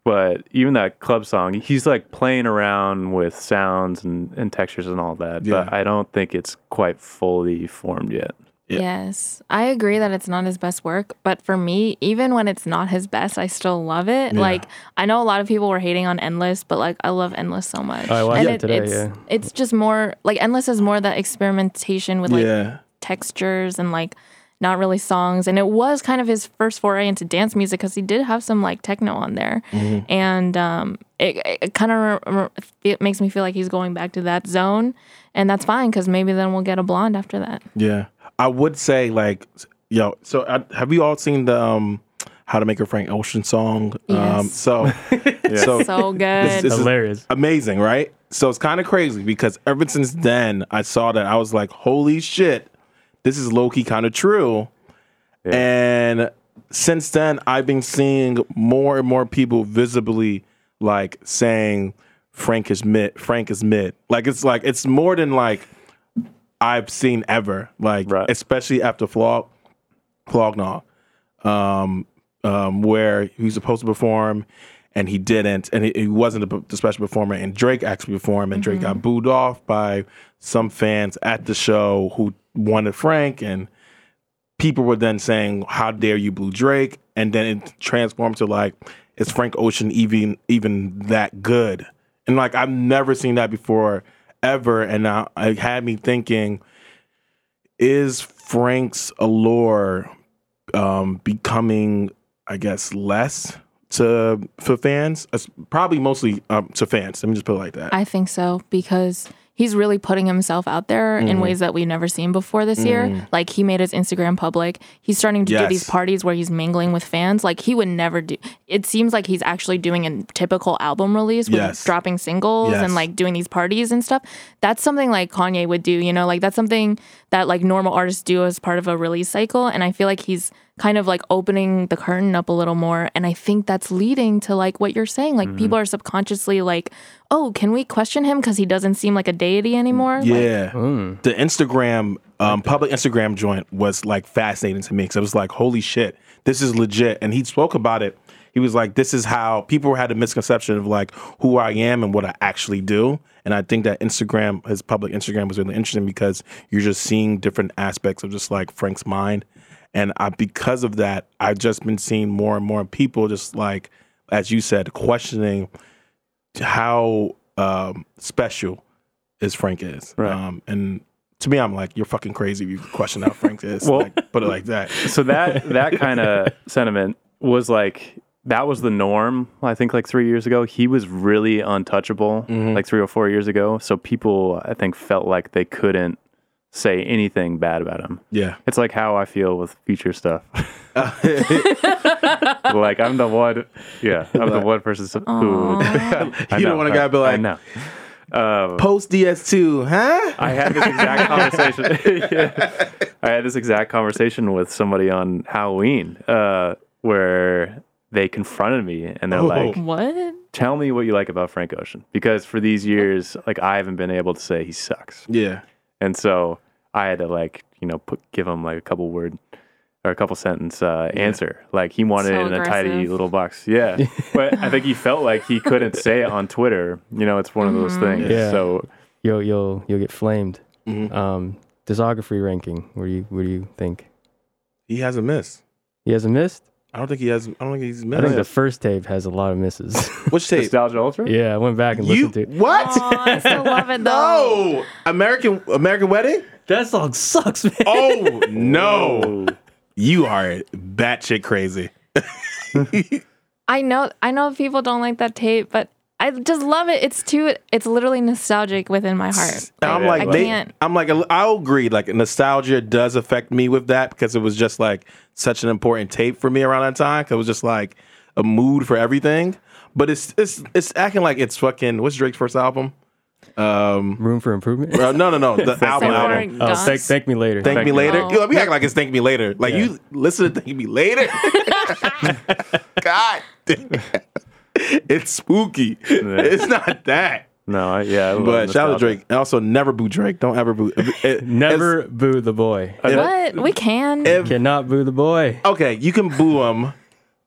But even that club song, he's like playing around with sounds and, and textures and all that.
Yeah.
But I don't think it's quite fully formed yet.
Yes. I agree that it's not his best work, but for me, even when it's not his best, I still love it.
Yeah.
Like I know a lot of people were hating on Endless, but like I love Endless so much.
Oh, I watched
and
it today,
It's,
yeah.
it's just more like Endless is more that experimentation with like
yeah.
textures and like not really songs. And it was kind of his first foray into dance music because he did have some like techno on there.
Mm-hmm.
And um, it, it kind of it makes me feel like he's going back to that zone. And that's fine because maybe then we'll get a blonde after that.
Yeah. I would say like, yo. So uh, have you all seen the um, How to Make a Frank Ocean song? Um,
Yes.
so, so
So good.
this, this
Hilarious.
amazing, right? So it's kind of crazy because ever since then, I saw that I was like, holy shit, this is low key kind of true. And since then, I've been seeing more and more people visibly like saying Frank is mid. Frank is mid. Like it's like it's more than like I've seen ever. Like
Right.
especially after Flog Flognaw, um, um, where he was supposed to perform and he didn't, and he, he wasn't the, the special performer. And Drake actually performed, and Drake got booed off by some fans at the show who wanted Frank, and people were then saying, "How dare you boo Drake?" And then it transformed to like, "Is Frank Ocean even even that good?" And like I've never seen that before ever, and now it had me thinking, is Frank's allure um, becoming, I guess, less to for fans? It's probably mostly um, to fans. Let me just put it like that.
I think so because he's really putting himself out there
Mm-hmm.
in ways that we've never seen before this year. Like he made his Instagram public. He's starting to do these parties where he's mingling with fans. Like he would never do. It seems like he's actually doing a typical album release with
Yes.
dropping singles
Yes.
and like doing these parties and stuff. That's something like Kanye would do. You know, like that's something that like normal artists do as part of a release cycle. And I feel like he's kind of like opening the curtain up a little more. And I think that's leading to like what you're saying. Like people are subconsciously like, oh, can we question him because he doesn't seem like a deity anymore? Like,
yeah, the Instagram um, public Instagram joint was like fascinating to me because I was like, holy shit, this is legit. And he spoke about it. He was like, this is how people had a misconception of like who I am and what I actually do. And I think that Instagram, his public Instagram, was really interesting because you're just seeing different aspects of just like Frank's mind. And I, because of that, I've just been seeing more and more people just like, as you said, questioning how um, special is Frank is.
Right.
Um, and to me, I'm like, you're fucking crazy if you question how Frank is.
Well-
like, put it like that.
so that that kind of sentiment was like that was the norm i think like three years ago he was really untouchable like three or four years ago so people i think felt like they couldn't say anything bad about him
Yeah.
it's like how i feel with future stuff like i'm the one yeah i'm the one person who I
You don't want a guy to be
I
like,
know um,
Post DS2, huh?
I had this exact conversation. Yeah. I had this exact conversation with somebody on Halloween, uh, where they confronted me and they're
Oh.
like,
What?
"Tell me what you like about Frank Ocean," because for these years, like I haven't been able to say he sucks,
Yeah.
And so I had to like you know put give him like a couple word or a couple sentence uh, answer. Like he wanted
So
it in a tidy little box. Yeah, but I think he felt like he couldn't say it on Twitter. You know, it's one of those things.
Yeah.
So
You'll you'll you'll get flamed.
Mhm.
Um, discography ranking. What do you what do you think?
He hasn't missed.
He hasn't missed.
I don't think he has. I don't think he's missed.
I think the first tape has a lot of misses.
Which tape?
Nostalgia Ultra.
yeah, I went back and
You
listened to it.
what?
Aw, I still love it though.
No, American American Wedding.
That song sucks, man.
Oh no, you are batshit crazy.
I know I know people don't like that tape, but I just love it. It's too it's literally nostalgic within my heart.
I'm like,
I
they-
can't.
I'm like, I'll agree. Like, nostalgia does affect me with that because it was just like such an important tape for me around that time. 'cause it was just like a mood for everything. But it's it's it's acting like it's fucking. What's Drake's first album? Um,
Room for improvement.
uh, no, no, no, the album. Album.
Oh, thank, thank me later.
Thank me
you.
later.
Oh.
Yo, we act like it's thank me later. Like
Yeah.
you listen to thank me later. God, damn. it's spooky. It's not that.
No, I, yeah. I love
But shout out to
nostalgia.
Drake. And also, never boo Drake. Don't ever boo. it-
Never boo the boy.
What? We can.
If,
Cannot boo the boy.
okay, you can boo him,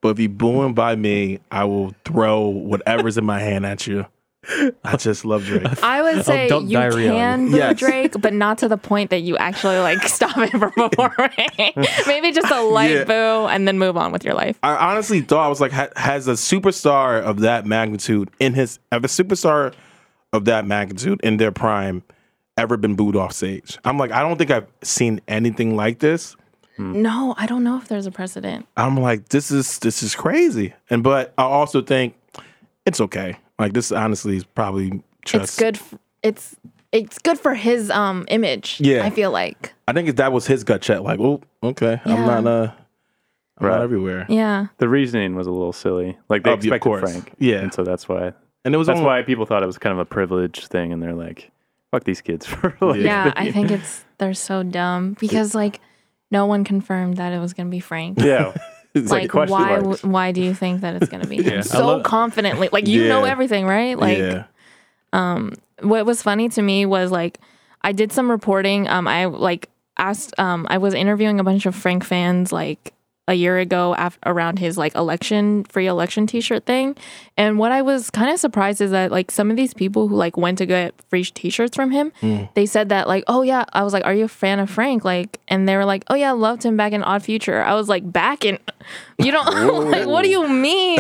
but if you boo him by me, I will throw whatever's in my hand at you. I just love Drake.
I would say you can
you.
boo
Yes.
Drake, but not to the point that you actually like stop it from performing. Maybe just a light
Yeah.
boo and then move on with your life.
I honestly thought I was like, has a superstar of that magnitude in his, have a superstar of that magnitude in their prime ever been booed off stage? I'm like, I don't think I've seen anything like this.
No, I don't know if there's a precedent.
I'm like, this is this is crazy. And but I also think it's okay. Like this honestly is probably just
It's good. f- It's it's good for his um image.
Yeah.
I feel like.
I think that was his gut check, like, oh, okay, I'm not uh I'm
Right.
not everywhere.
Yeah.
The reasoning was a little silly. Like they
Of- of
expected
course.
Frank.
Yeah.
And so that's why.
And it was
That's
only,
why people thought it was kind of a privilege thing, and they're like, "Fuck these kids for like."
Yeah, I think it's they're so dumb because like no one confirmed that it was gonna be Frank.
yeah. It's like,
Like
question
why?
marks.
Why do you think that it's gonna be him
I
so
love-
confidently? Like you know everything, right? Like
yeah.
um, what was funny to me was like I did some reporting. Um, I like asked. Um, I was interviewing a bunch of Frank fans like a year ago af- around his like election free election T-shirt thing, and what I was kind of surprised is that like some of these people who like went to get free T-shirts from him, hmm. they said that like, oh yeah, I was like, are you a fan of Frank? Like, and they were like, oh yeah, I loved him back in Odd Future. I was like, back in, you don't like, what do you mean?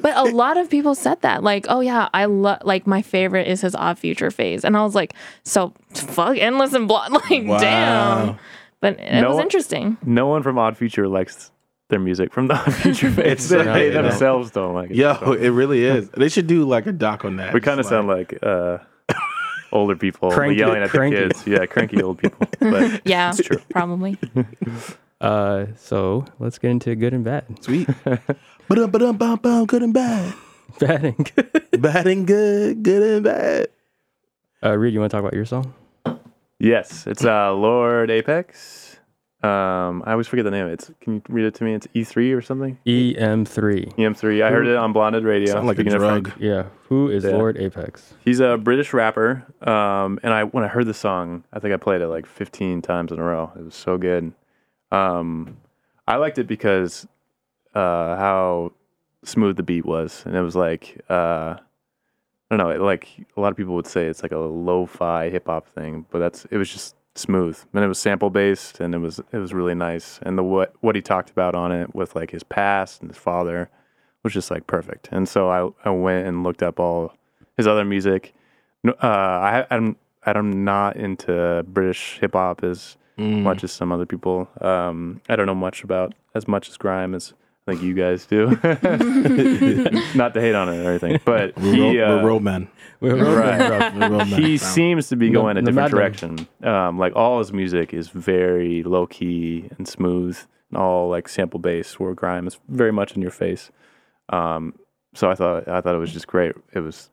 But a lot of people said that like, oh yeah, I love like my favorite is his Odd Future phase, and I was like, so fuck endless and blonde, like
Wow.
damn. But it
No
was
one-
interesting.
No one from Odd Future likes their music from the Odd Future phase.
It's-
they
right, no.
themselves don't like it.
Yo,
So
it really is. They should do like a doc on that.
we kind of
It's
sound like uh, older people
Cranky-
yelling at
cranky.
the kids. Yeah, cranky old people. But
Yeah,
it's true.
probably.
Uh, so let's get into good and bad.
sweet. But um, but um, bum, bum, good and bad.
Bad and good.
Bad and good, good and bad.
Uh, Reed, you want to talk about your song?
Yes, it's uh, Lord Apex. Um, I always forget the name. It's can you read it to me? It's E3 or something.
EM3.
EM3. I heard it on Blonded Radio.
Sound like a
Speaking of
drug.
Yeah. Who is
Yeah.
Lord Apex?
He's a British rapper. Um, and I when I heard the song, I think I played it like 15 times in a row. It was so good. Um, I liked it because uh, how smooth the beat was, and it was like uh, I don't know, it, like a lot of people would say it's like a lo-fi hip hop thing, but that's it was just smooth, and it was sample based, and it was it was really nice, and the what what he talked about on it with like his past and his father was just like perfect, and so I I went and looked up all his other music. Uh, I I'm I'm not into British hip hop as
Mm.
much as some other people. Um, I don't know much about as much as grime as I think you guys do. not to hate on it or anything, but
We're,
he
ro-
uh,
we're road men.
We're
Right.
We're road men.
he
So.
seems to be
No-
going a different
matter.
direction. Um, like all his music is very low key and smooth, and all like sample based. Where grime is very much in your face. Um, so I thought I thought it was just great. It was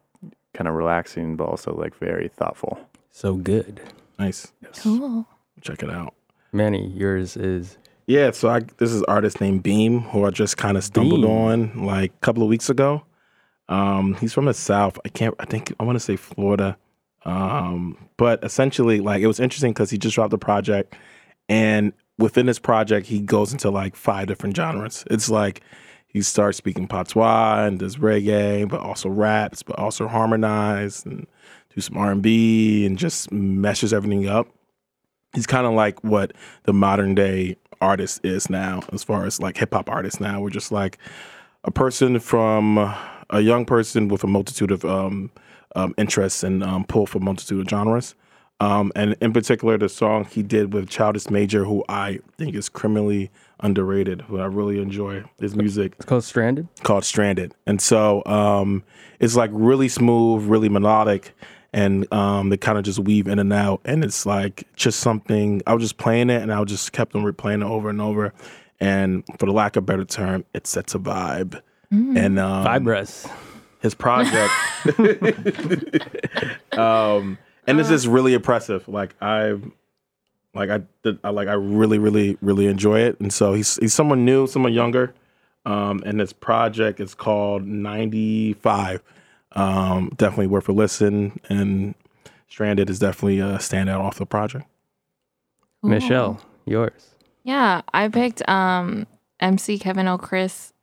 kind of relaxing, but also like very thoughtful.
so good.
nice.
Cool.
Check it out.
Manny, yours is
Yeah, so I this is artist named BEAM who I just kind of stumbled
BEAM.
on like a couple of weeks ago. Um, he's from the South. I can't. I think I want to say Florida. Um, but essentially, like it was interesting because he just dropped a project, and within this project, he goes into like five different genres. It's like he starts speaking patois and does reggae, but also raps, but also harmonize and do some R and B and just meshes everything up. He's kind of like what the modern day artist is now, as far as like hip hop artists now. We're just like a person from a young person with a multitude of um, um, interests and um, pull for multitude of genres. Um, and in particular, the song he did with Childish Major, who I think is criminally underrated, who I really enjoy his music
It's called Stranded.
called Stranded. And so um, it's like really smooth, really melodic, and um, they kind of just weave in and out. And it's like just something, I was just playing it and I just kept on replaying it over and over. And for the lack of a better term, it sets a vibe. And um,
Vibras.
his project. um, and it's just really impressive. Like I, like I, did, I like I really, really, really enjoy it. And so he's he's someone new, someone younger. Um, and this project is called ninety five. Um, definitely worth a listen. And Stranded is definitely a standout off the project.
Michelle, yours.
Yeah, I picked um MC Kevin O Chris.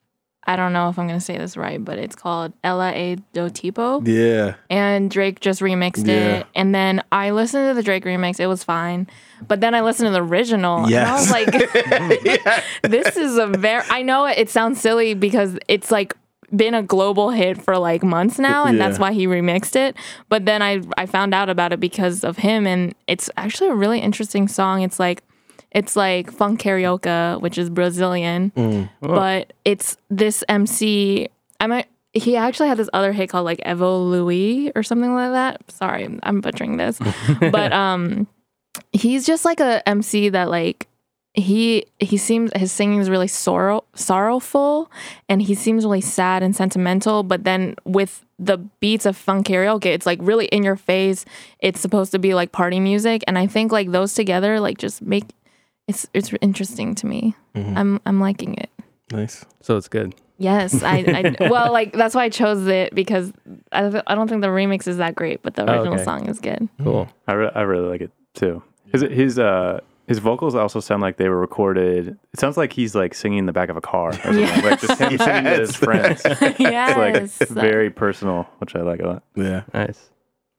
I don't know if I'm gonna say this right, but it's called Ela É do Tipo.
Yeah,
And Drake just remixed
Yeah.
it. And then I listened to the Drake remix, it was fine. But then I listened to the original and I was like, this is a very I know it sounds silly because it's like been a global hit for like months now and that's why he remixed it. But then I I found out about it because of him and it's actually a really interesting song. It's like it's like funk carioca which is Brazilian
Mm.
but it's this MC I might he actually had this other hit called like Evo Louis or something like that. Sorry I'm butchering this. But um he's just like a MC that like he he seems his singing is really sorrow sorrowful and he seems really sad and sentimental but then with the beats of funk carioca it's like really in your face it's supposed to be like party music and i think like those together like just make it's it's interesting to me i'm i'm liking it
nice.
So it's good.
yes i, I well like that's why i chose it because I, th- I don't think the remix is that great but the
Oh,
original
okay.
song is good
Cool.
I, re- I really like it too. His his uh his vocals also sound like they were recorded. It sounds like he's like singing in the back of a car, or something. Like just him singing to his
Yes.
friends. It's like very personal, which I like a lot.
Yeah.
Nice.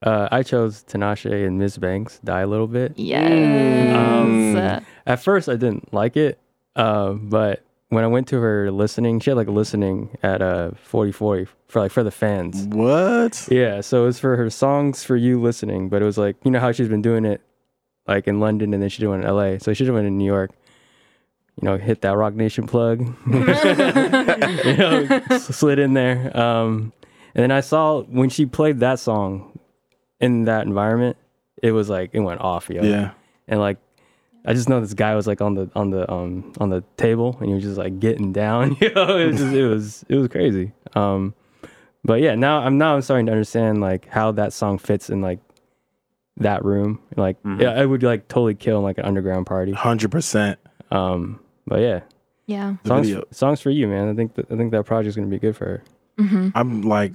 Uh, I chose Tinashe and Ms. Banks, Die a Little Bit.
yes
Um, At first, I didn't like it, uh, but when I went to her listening, she had like a listening at uh, 4040 for like for the fans.
What?
Yeah, so it was for her songs for you listening, but it was like, you know how she's been doing it like in London and then she did one in LA. So she did one in New York. You know, hit that Roc Nation plug. you know, slid in there. Um, and then I saw when she played that song in that environment, it was like it went off, yo.
Yeah.
And like I just know this guy was like on the on the um on the table and he was just like getting down. You know, it was just, it was it was crazy. Um but yeah, now I'm now I'm starting to understand like how that song fits in like that room. Like
Mhm.
yeah, it would like totally kill in like an underground party.
Hundred percent.
Um but yeah,
yeah
The
songs
video.
songs for you, man. I think th- I think that project's gonna be good for her.
hmm
I'm like,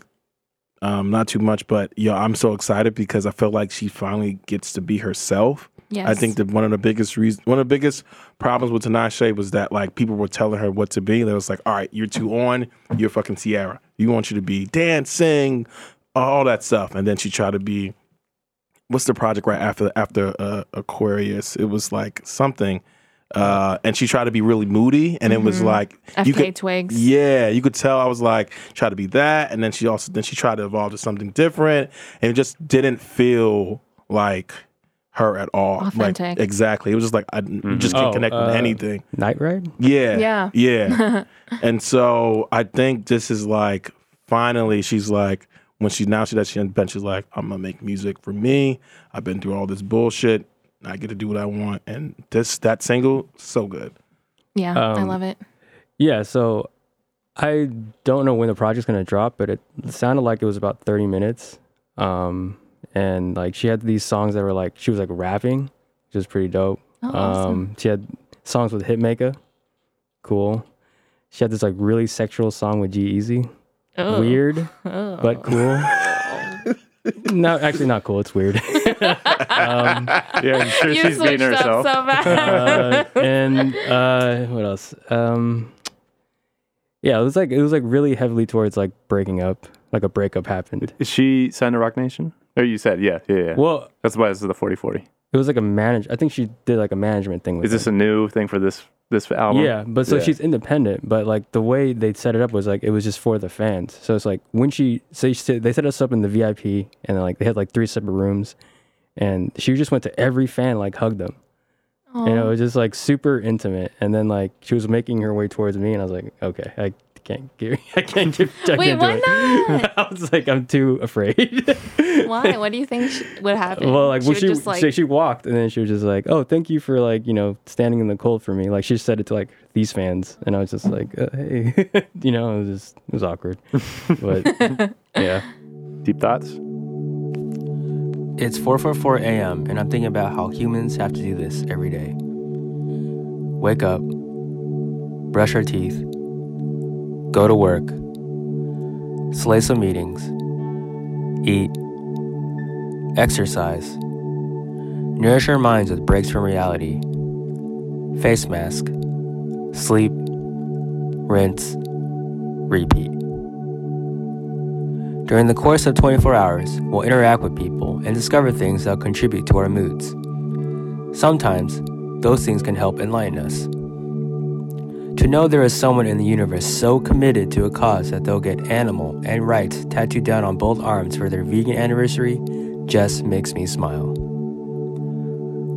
um, not too much, but yo, I'm so excited because I feel like she finally gets to be herself.
yes
I think that one of the biggest reasons, one of the biggest problems with Tinashe was that like people were telling her what to be. They was like, all right, you're too on, you're fucking Ciara. You want you to be dancing, all that stuff, and then she tried to be. What's the project right after after uh, Aquarius? It was like something, uh, and she tried to be really moody, and it was
Mhm.
like
FK
you could
Twigs.
yeah, you could tell I was like try to be that, and then she also then she tried to evolve to something different, and it just didn't feel like her at all. Like,
Authentic.
exactly. It was just like I
Mhm.
just can't
Oh,
connect
uh,
with anything.
Night Ride?
Yeah,
Yeah.
yeah. and so I think this is like finally she's like when she now she that she been she's like I'm gonna make music for me. I've been through all this bullshit. I get to do what I want, and this that single so good.
Yeah, I
Um,
love it.
Yeah, so I don't know when the project's gonna drop, but it sounded like it was about 30 minutes. Um, and like she had these songs that were like she was like rapping, which was pretty dope.
Oh, awesome.
Um, she had songs with Hitmaker, cool. She had this like really sexual song with G-Eazy,
Oh.
weird
Oh.
but cool. no, actually not cool. It's weird. um,
Yeah, I'm sure
you
she's being
switched up
herself.
so bad.
uh, and uh, what else? Um, yeah, it was like it was like really heavily towards like breaking up, like a breakup happened.
Is she signed to Roc Nation? Or you said, yeah, yeah, yeah.
Well,
That's why this is the 40 40.
it was like a manage. I think she did like a management thing with.
Is this
him.
a new thing for this this album?
Yeah, but so
Yeah.
she's independent, but like the way they set it up was like it was just for the fans. So it's like when she so she said- they set us up in the VIP and then, like they had like three separate rooms, and she just went to every fan like hugged them.
Oh,
And it was just like super intimate. And then like she was making her way towards me, and I was like, okay, I can't give, I can't give. I
Wait,
can't do
why
it.
not?
I was like, I'm too afraid.
Why? What do you think sh- would happen?
Well, like
she
when
would
she
just like
she, she walked, and then she was just like, "Oh, thank you for like you know standing in the cold for me." Like she said it to like these fans, and I was just like, uh, "Hey," you know, it was just it was awkward, but yeah.
Deep thoughts.
It's 4:44 a.m. and I'm thinking about how humans have to do this every day. Wake up, brush our teeth, go to work, slay some meetings, eat, exercise, nourish our minds with breaks from reality, face mask, sleep, rinse, repeat. During the course of 24 hours, we'll interact with people and discover things that contribute to our moods. Sometimes, those things can help enlighten us. To know there is someone in the universe so committed to a cause that they'll get animal and rights tattooed down on both arms for their vegan anniversary just makes me smile.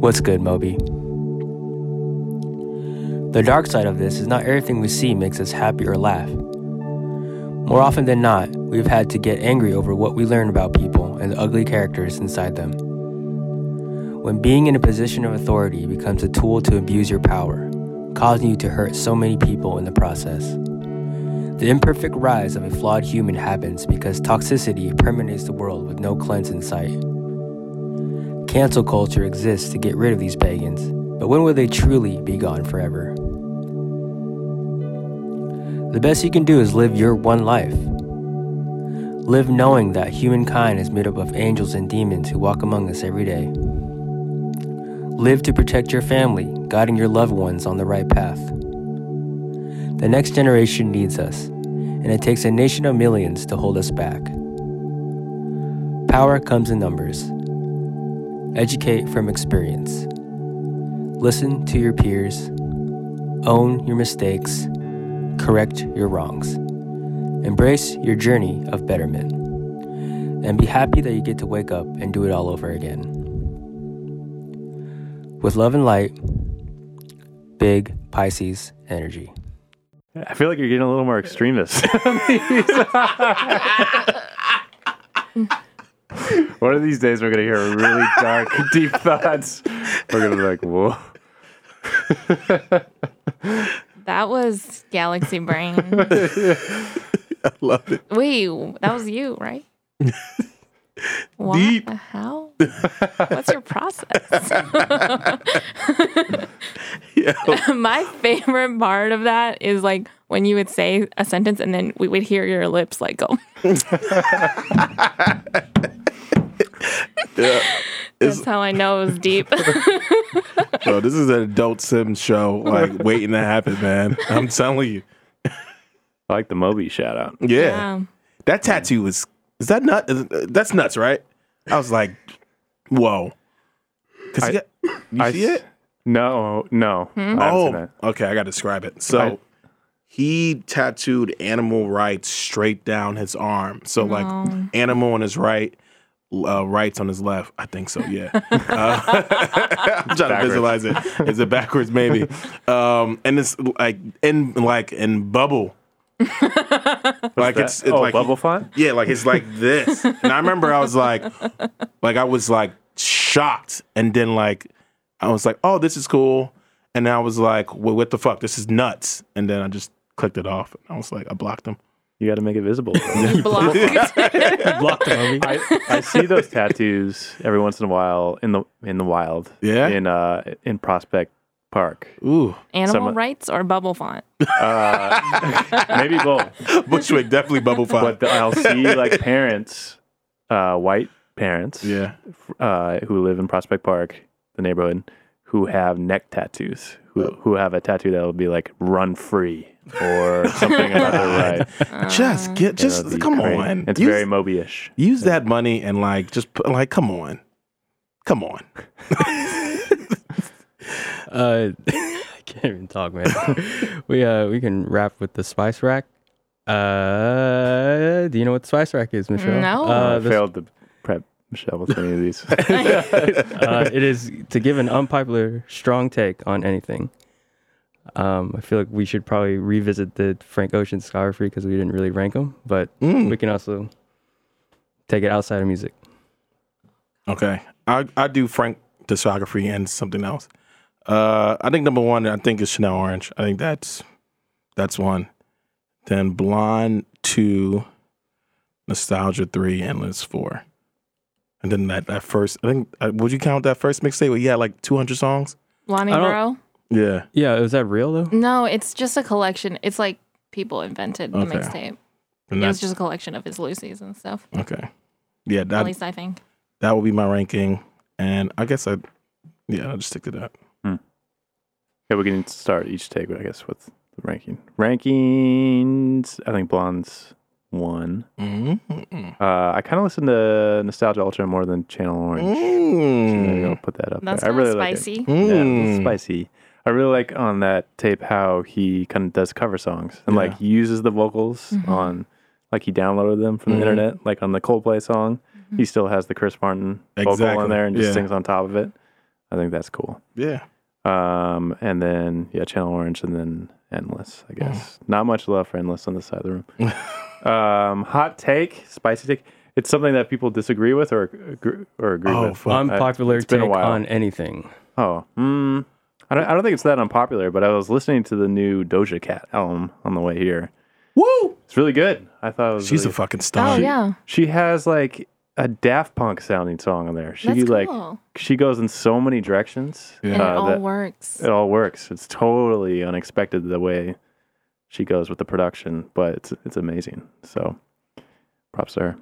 What's good, Moby? The dark side of this is not everything we see makes us happy or laugh. More often than not, we've had to get angry over what we learn about people and the ugly characters inside them. When being in a position of authority becomes a tool to abuse your power, causing you to hurt so many people in the process. The imperfect rise of a flawed human happens because toxicity permeates the world with no cleanse in sight. Cancel culture exists to get rid of these pagans, but when will they truly be gone forever? The best you can do is live your one life. Live knowing that humankind is made up of angels and demons who walk among us every day. Live to protect your family, guiding your loved ones on the right path. The next generation needs us, and it takes a nation of millions to hold us back. Power comes in numbers. Educate from experience. Listen to your peers. Own your mistakes. Correct your wrongs. Embrace your journey of betterment. And be happy that you get to wake up and do it all over again. With love and light, big Pisces energy.
I feel like you're getting a little more extremist. One of these days, we're gonna hear really dark, deep thoughts. We're gonna be like, "Whoa!"
that was Galaxy Brain.
I love it.
Wait, that was you, right? What
Deep.
the hell? What's your process?
Yeah.
My favorite part of that is like when you would say a sentence and then we would hear your lips like go.
yeah.
That's how I know it was deep.
Bro, this is an Adult Swim show, like waiting to happen, man. I'm telling you.
I like the Moby shout out.
Yeah.
Yeah.
That tattoo is is that nut? uh, That's nuts, right? I was like, whoa. Cause
I-
you, got- you
I
see
s-
it?
No, no. I haven't
Oh, okay. I got to describe it. So
I-
he tattooed animal rights straight down his arm. So like animal on his right, uh, rights on his left. I think so. Yeah. Uh, I'm trying to visualize it. Is it backwards? Maybe. Um, and it's like in like in bubble. like
That-
it's, it's
oh,
like
bubble font.
yeah, like it's like this. And I remember I was like, like I was like shocked, and then like I was like, oh, this is cool, and then I was like, well, what the fuck? This is nuts. And then I just clicked it off. and I was like, I blocked them.
You got to make it visible.
You blocked.
Blocked the movie.
I, I see those tattoos every once in a while in the in the wild.
Yeah?
In uh in Prospect Park.
Ooh,
Animal
Someone-
rights or bubble font?
Uh, maybe both.
Bushwick definitely bubble
font.
But
the, I'll see like parents, uh, white parents,
Yeah,
uh, who live in Prospect Park, the neighborhood, who have neck tattoos, who who have a tattoo that will be like "run free" or something about their right.
just get just
It'll be
come
great.
on.
It's
use,
very Moby-ish.
use that money and like just put, like come on, Come on.
Uh, I can't even talk, man. we uh we can wrap with the spice rack. Uh, do you know what the spice rack is, Michelle?
No.
Uh,
I
the-
failed to prep Michelle with any of these.
uh, it is to give an unpopular, strong take on anything. Um, I feel like we should probably revisit the Frank Ocean discography because we didn't really rank them, but
Mm.
we can also take it outside of music.
Okay. I I do Frank discography and something else. Uh, I think number one, I think is Channel Orange. I think that's that's one. Then Blonde two, Nostalgia three, Endless four, and then that that first. I think uh, would you count that first mixtape where he had like two hundred songs?
Lonny
I don't-
Bro?
Yeah.
Yeah, is that real though?
No, it's just a collection. It's like people invented the
Okay.
mixtape.
And
It was
that's
just a collection of his loosies and stuff.
okay. Yeah,
At
that
least I think.
that would be my ranking, and I guess I, yeah, I'll just stick to that.
Yeah, we can start each take, I guess, with the ranking. Rankings. I think Blonde's one.
Mm-hmm.
Uh, I kind of listen to Nostalgia Ultra more than Channel Orange. Maybe I'll
Mm.
put that up
That's
there. I really
of
like it.
spicy.
Yeah,
Mm.
spicy. I really like on that tape how he kind of does cover songs and like
Yeah.
he uses the vocals
Mhm.
on like he downloaded them from the
Mhm.
internet, like on the Coldplay song. He still has the Chris Martin vocal
Exactly.
on there and just
Yeah.
sings on top of it. I think that's cool.
Yeah.
Um, and then yeah, Channel Orange, and then Endless. I guess not much love for Endless on this side of the room. um, hot take, spicy take. It's something that people disagree with or agree, or agree
Oh,
with.
Unpopular
it's been a
take
while.
on anything.
Oh, mm, I don't. I don't think it's that unpopular. But I was listening to the new Doja Cat album on the way here.
Woo!
It's really good. I thought it was.
She's
really,
a fucking star.
Oh, yeah.
She has like a Daft Punk sounding song on there. She
That's
like
cool.
she goes in so many directions.
Yeah.
And it
uh,
all works.
it all works. It's totally unexpected the way she goes with the production, but it's it's amazing. So props to her.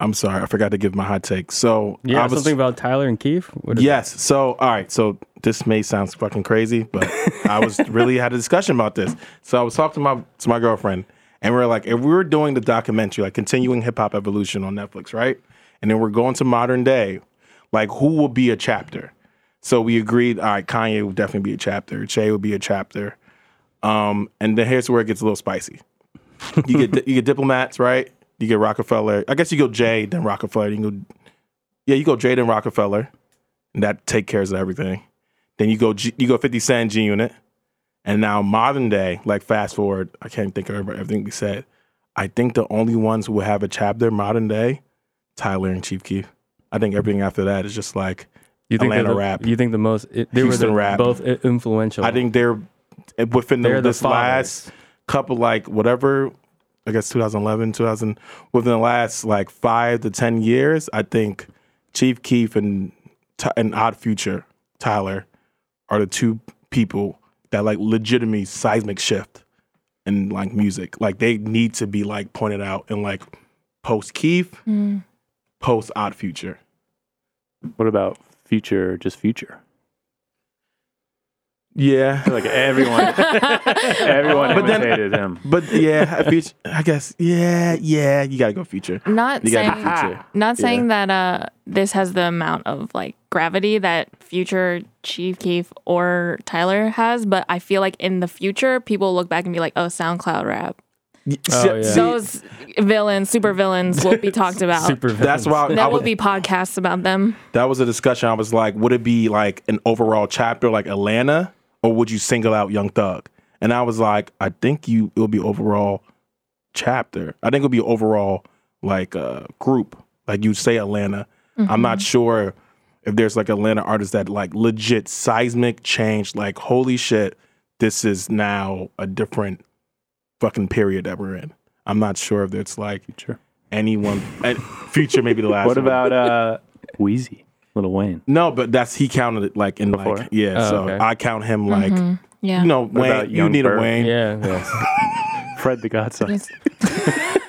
I'm sorry, I forgot to give my hot take. So
Yeah,
I was,
something about Tyler and Keef. What is
yes. So all right. So this may sound fucking crazy, but I was really had a discussion about this. So I was talking to my to my girlfriend, and we are like, if we were doing the documentary, like continuing hip hop evolution on Netflix, right? And then we're going to modern day, like who will be a chapter? So we agreed. All right, Kanye would definitely be a chapter. Che would be a chapter. Um, and then here's where it gets a little spicy. You get you get diplomats, right? You get Rockefeller. I guess you go Jay, then Rockefeller. You go, yeah, you go Jay, then Rockefeller, and that take cares of everything. Then you go G, you go Fifty Cent, G Unit, and now modern day, like fast forward, I can't think of everything we said. I think the only ones who have a chapter modern day, Tyler and Chief Keef. I think everything after that is just like
You think
Atlanta
they're the,
rap.
You think the most? It, they
Houston
were the,
rap.
both influential.
I think they're within the,
They're the
this last couple like whatever I guess 2011 2000 within the last like 5 to 10 years I think Chief Keef and Ty- and Odd Future Tyler are the two people that like legitimately seismic shift in like music like they need to be like pointed out in like post Keef
Mm.
Post Odd Future
What about Future? Just Future.
yeah
Like everyone, everyone
But then-
him.
but yeah Future, I guess yeah yeah you gotta go Future
Not
you gotta
saying
Future
not
Yeah.
saying that uh this has the amount of like gravity that future Chief Keef or Tyler has, but I feel like in the future people look back and be like, "Oh, SoundCloud rap."
Oh, yeah.
Those villains, super villains, will be talked about.
super.
that's why I,
there
I
will
was,
be podcasts about them.
that was a discussion. I was like, would it be like an overall chapter like Atlanta, or would you single out Young Thug? And I was like, I think you it will be overall chapter. I think it'll be overall like uh, group. Like you say Atlanta. I'm not sure if there's like Atlanta artists that like legit seismic change. Like holy shit, this is now a different fucking period that we're in. I'm not sure if it's like
Future.
anyone. and Future maybe the last.
What
one.
about uh, Weezy, Lil Wayne?
No, but that's he counted it like in
Before?
like yeah.
Oh,
so
okay.
I count him like
Yeah.
you know
about
Wayne. You need
Bird?
a Wayne,
Yeah. yeah.
Fred the Godson.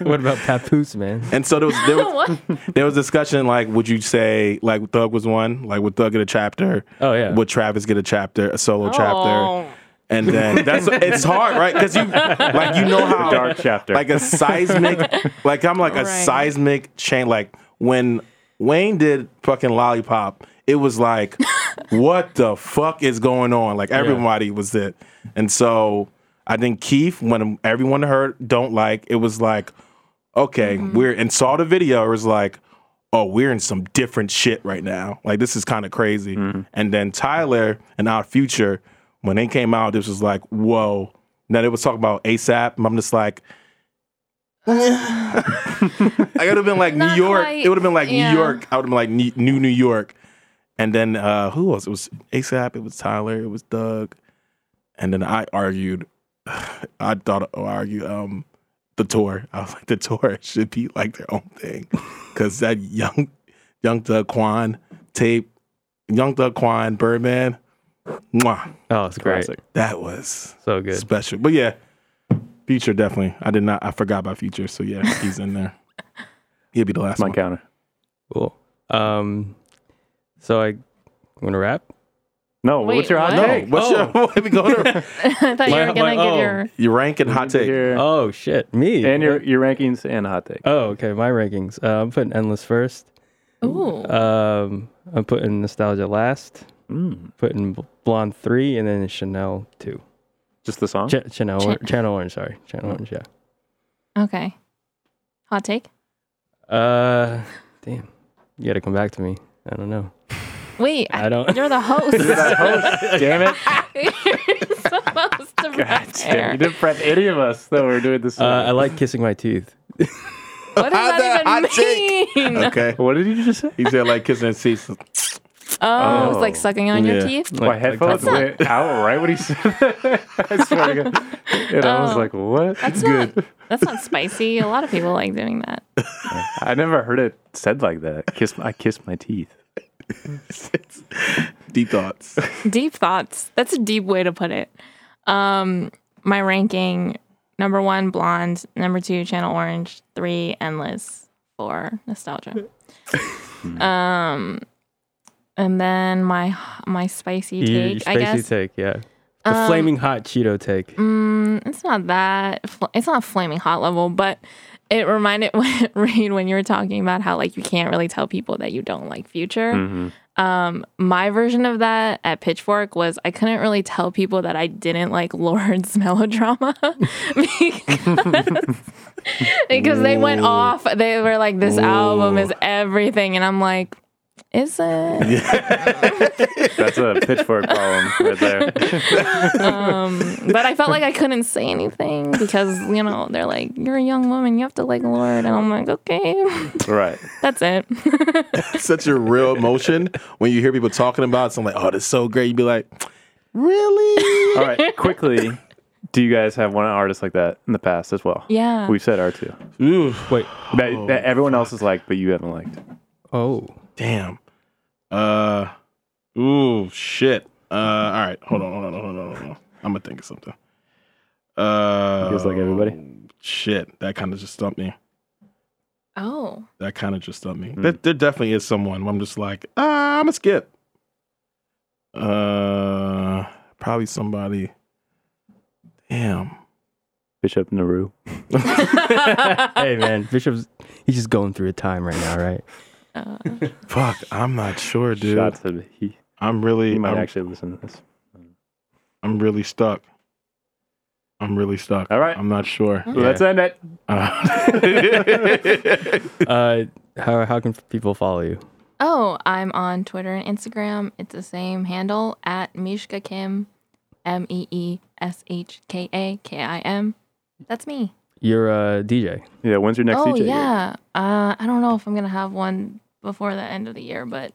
What about Papoose, man?
and so there was there was, there was discussion like would you say like Thug was one like would Thug get a chapter?
Oh yeah.
Would Travis get a chapter, a solo chapter? And then that's it's hard, right? Because you like you know how
Dark chapter.
like a seismic like I'm like a
Right.
seismic chain like when Wayne did fucking lollipop it was like, what the fuck is going on? Like everybody was it, and so I think Keef, when everyone heard "Don't Like," it was like, okay, mm-hmm. we're and saw the video. It was like, oh, we're in some different shit right now. Like this is kind of crazy. Mm-hmm. And then Tyler and Odd Future, when they came out, this was like, whoa. Now they was talking about ASAP, I'm just like. I would have been like New York.
quite.
It would have been like
Yeah.
New York. I would have been like New New New York. And then uh who else? It was ASAP. It was Tyler. It was Thug. And then I argued. I thought I argued um the tour. I was like the tour should be like their own thing because that young young Thug Quan tape, young Thug Quan Birdman. Mwah,
Oh, it's great.
Classic.
that was
So good.
special. But yeah, Future definitely. I did not. I forgot about Future. So yeah, he's in there. He'll be the last
My
one.
counter.
Cool. Um, so I want to rap.
No,
Wait,
what's your hot
what?
take?
What's your? What we going to?
I thought you
My-
were gonna
my-
give
oh.
your.
Your rank and hot
We need to
take.
hear-
Oh shit, me
and your your rankings and hot take.
Oh, okay. My rankings. Uh, I'm putting endless first.
Ooh.
Um, I'm putting nostalgia last.
Mm.
Putting B- blonde three, and then Chanel two.
Just the song.
Ch- Chanel,
Ch-
or- Channel Orange. Sorry, Channel Orange. Yeah.
okay. Hot take.
Uh, damn. You got to come back to me. I don't know.
Wait,
I don't.
you're the host. You're the host.
damn it!
you're supposed to
God damn, you didn't prep any of us that we were doing this.
Uh, I like kissing my teeth.
What does
How's that
that
hot
even mean?
Okay.
what did you just say?
He said like kissing and seats.
Oh, it's like
Oh.
sucking on your teeth.
My
Like-
headphones
not-
went out right when he said that. I swear to God. And I was
Oh.
like, what?
That's not. That's not spicy. A lot of people like doing that.
I never heard it said like that. Kiss. I kiss my teeth.
Deep thoughts.
Deep thoughts. That's a deep way to put it. Um, my ranking: number one, blonde. Number two, channel orange. Three, endless. Four, nostalgia. um, and then my my spicy take. I
spicy
guess
take. Yeah. The
Um,
flaming hot Cheeto take.
Mm, it's not that. It's not flaming hot level, but it reminded Reed when you were talking about how like you can't really tell people that you don't like Future.
Mm-hmm.
Um, my version of that at Pitchfork was I couldn't really tell people that I didn't like Lorde's melodrama because, because they went off. They were like, "This album is everything," and I'm like, "Is it?"
That's a pitchfork problem right there.
um, but I felt like I couldn't say anything because you know they're like, "You're a young woman, you have to like Lorde," and I'm like, "Okay,
right.
that's it."
Such a real emotion when you hear people talking about something like, oh, that's so great. You'd be like, really?
All right. Quickly, do you guys have one artist like that in the past as well?
yeah.
We've said R two.
Ooh,
Wait.
That, that everyone else has liked, but you haven't liked.
Oh.
Damn. Uh, ooh, shit. Uh, all right. Hold on, hold on, hold on, hold on. I'm gonna think of something. Uh,
Feels like everybody?
Shit, that kind of just stumped me.
oh,
That kind of just stumped me.
Hmm.
There, there definitely is someone. I'm just like, ah, I'm gonna skip. Uh, probably somebody. Damn.
Bishop Nehru.
hey man, Bishop's he's just going through a time right now, right?
Uh,
Fuck, I'm not sure, dude.
Shots at he.
I'm really,
He might
I'm,
actually listen to this.
I'm really stuck. I'm really stuck.
All right.
I'm not sure.
So Let's end it.
Uh,
Uh, how how can people follow you?
oh, I'm on Twitter and Instagram. It's the same handle at Meeshka Kim, M E E S H K A K I M. That's me.
You're a DJ.
Yeah. When's your next
oh
DJ? gig?
yeah. Uh, I don't know if I'm gonna have one before the end of the year, but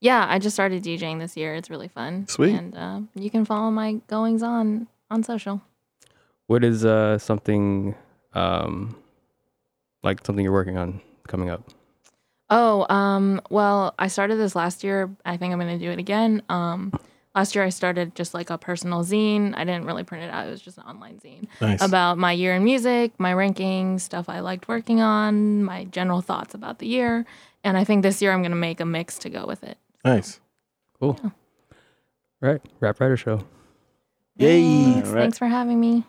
yeah, I just started DJing this year. It's really fun.
Sweet.
And uh, you can follow my goings on on social.
What is uh something um like something you're working on coming up?
Oh, um, well, I started this last year. I think I'm gonna do it again. Um, last year I started just like a personal zine. I didn't really print it out. It was just an online zine
nice.
about my year in music, my rankings, stuff I liked working on, my general thoughts about the year. And I think this year I'm gonna make a mix to go with it.
nice.
Cool. Right, Rap Writer Show.
Yay.
Thanks,
All right.
Thanks for having me.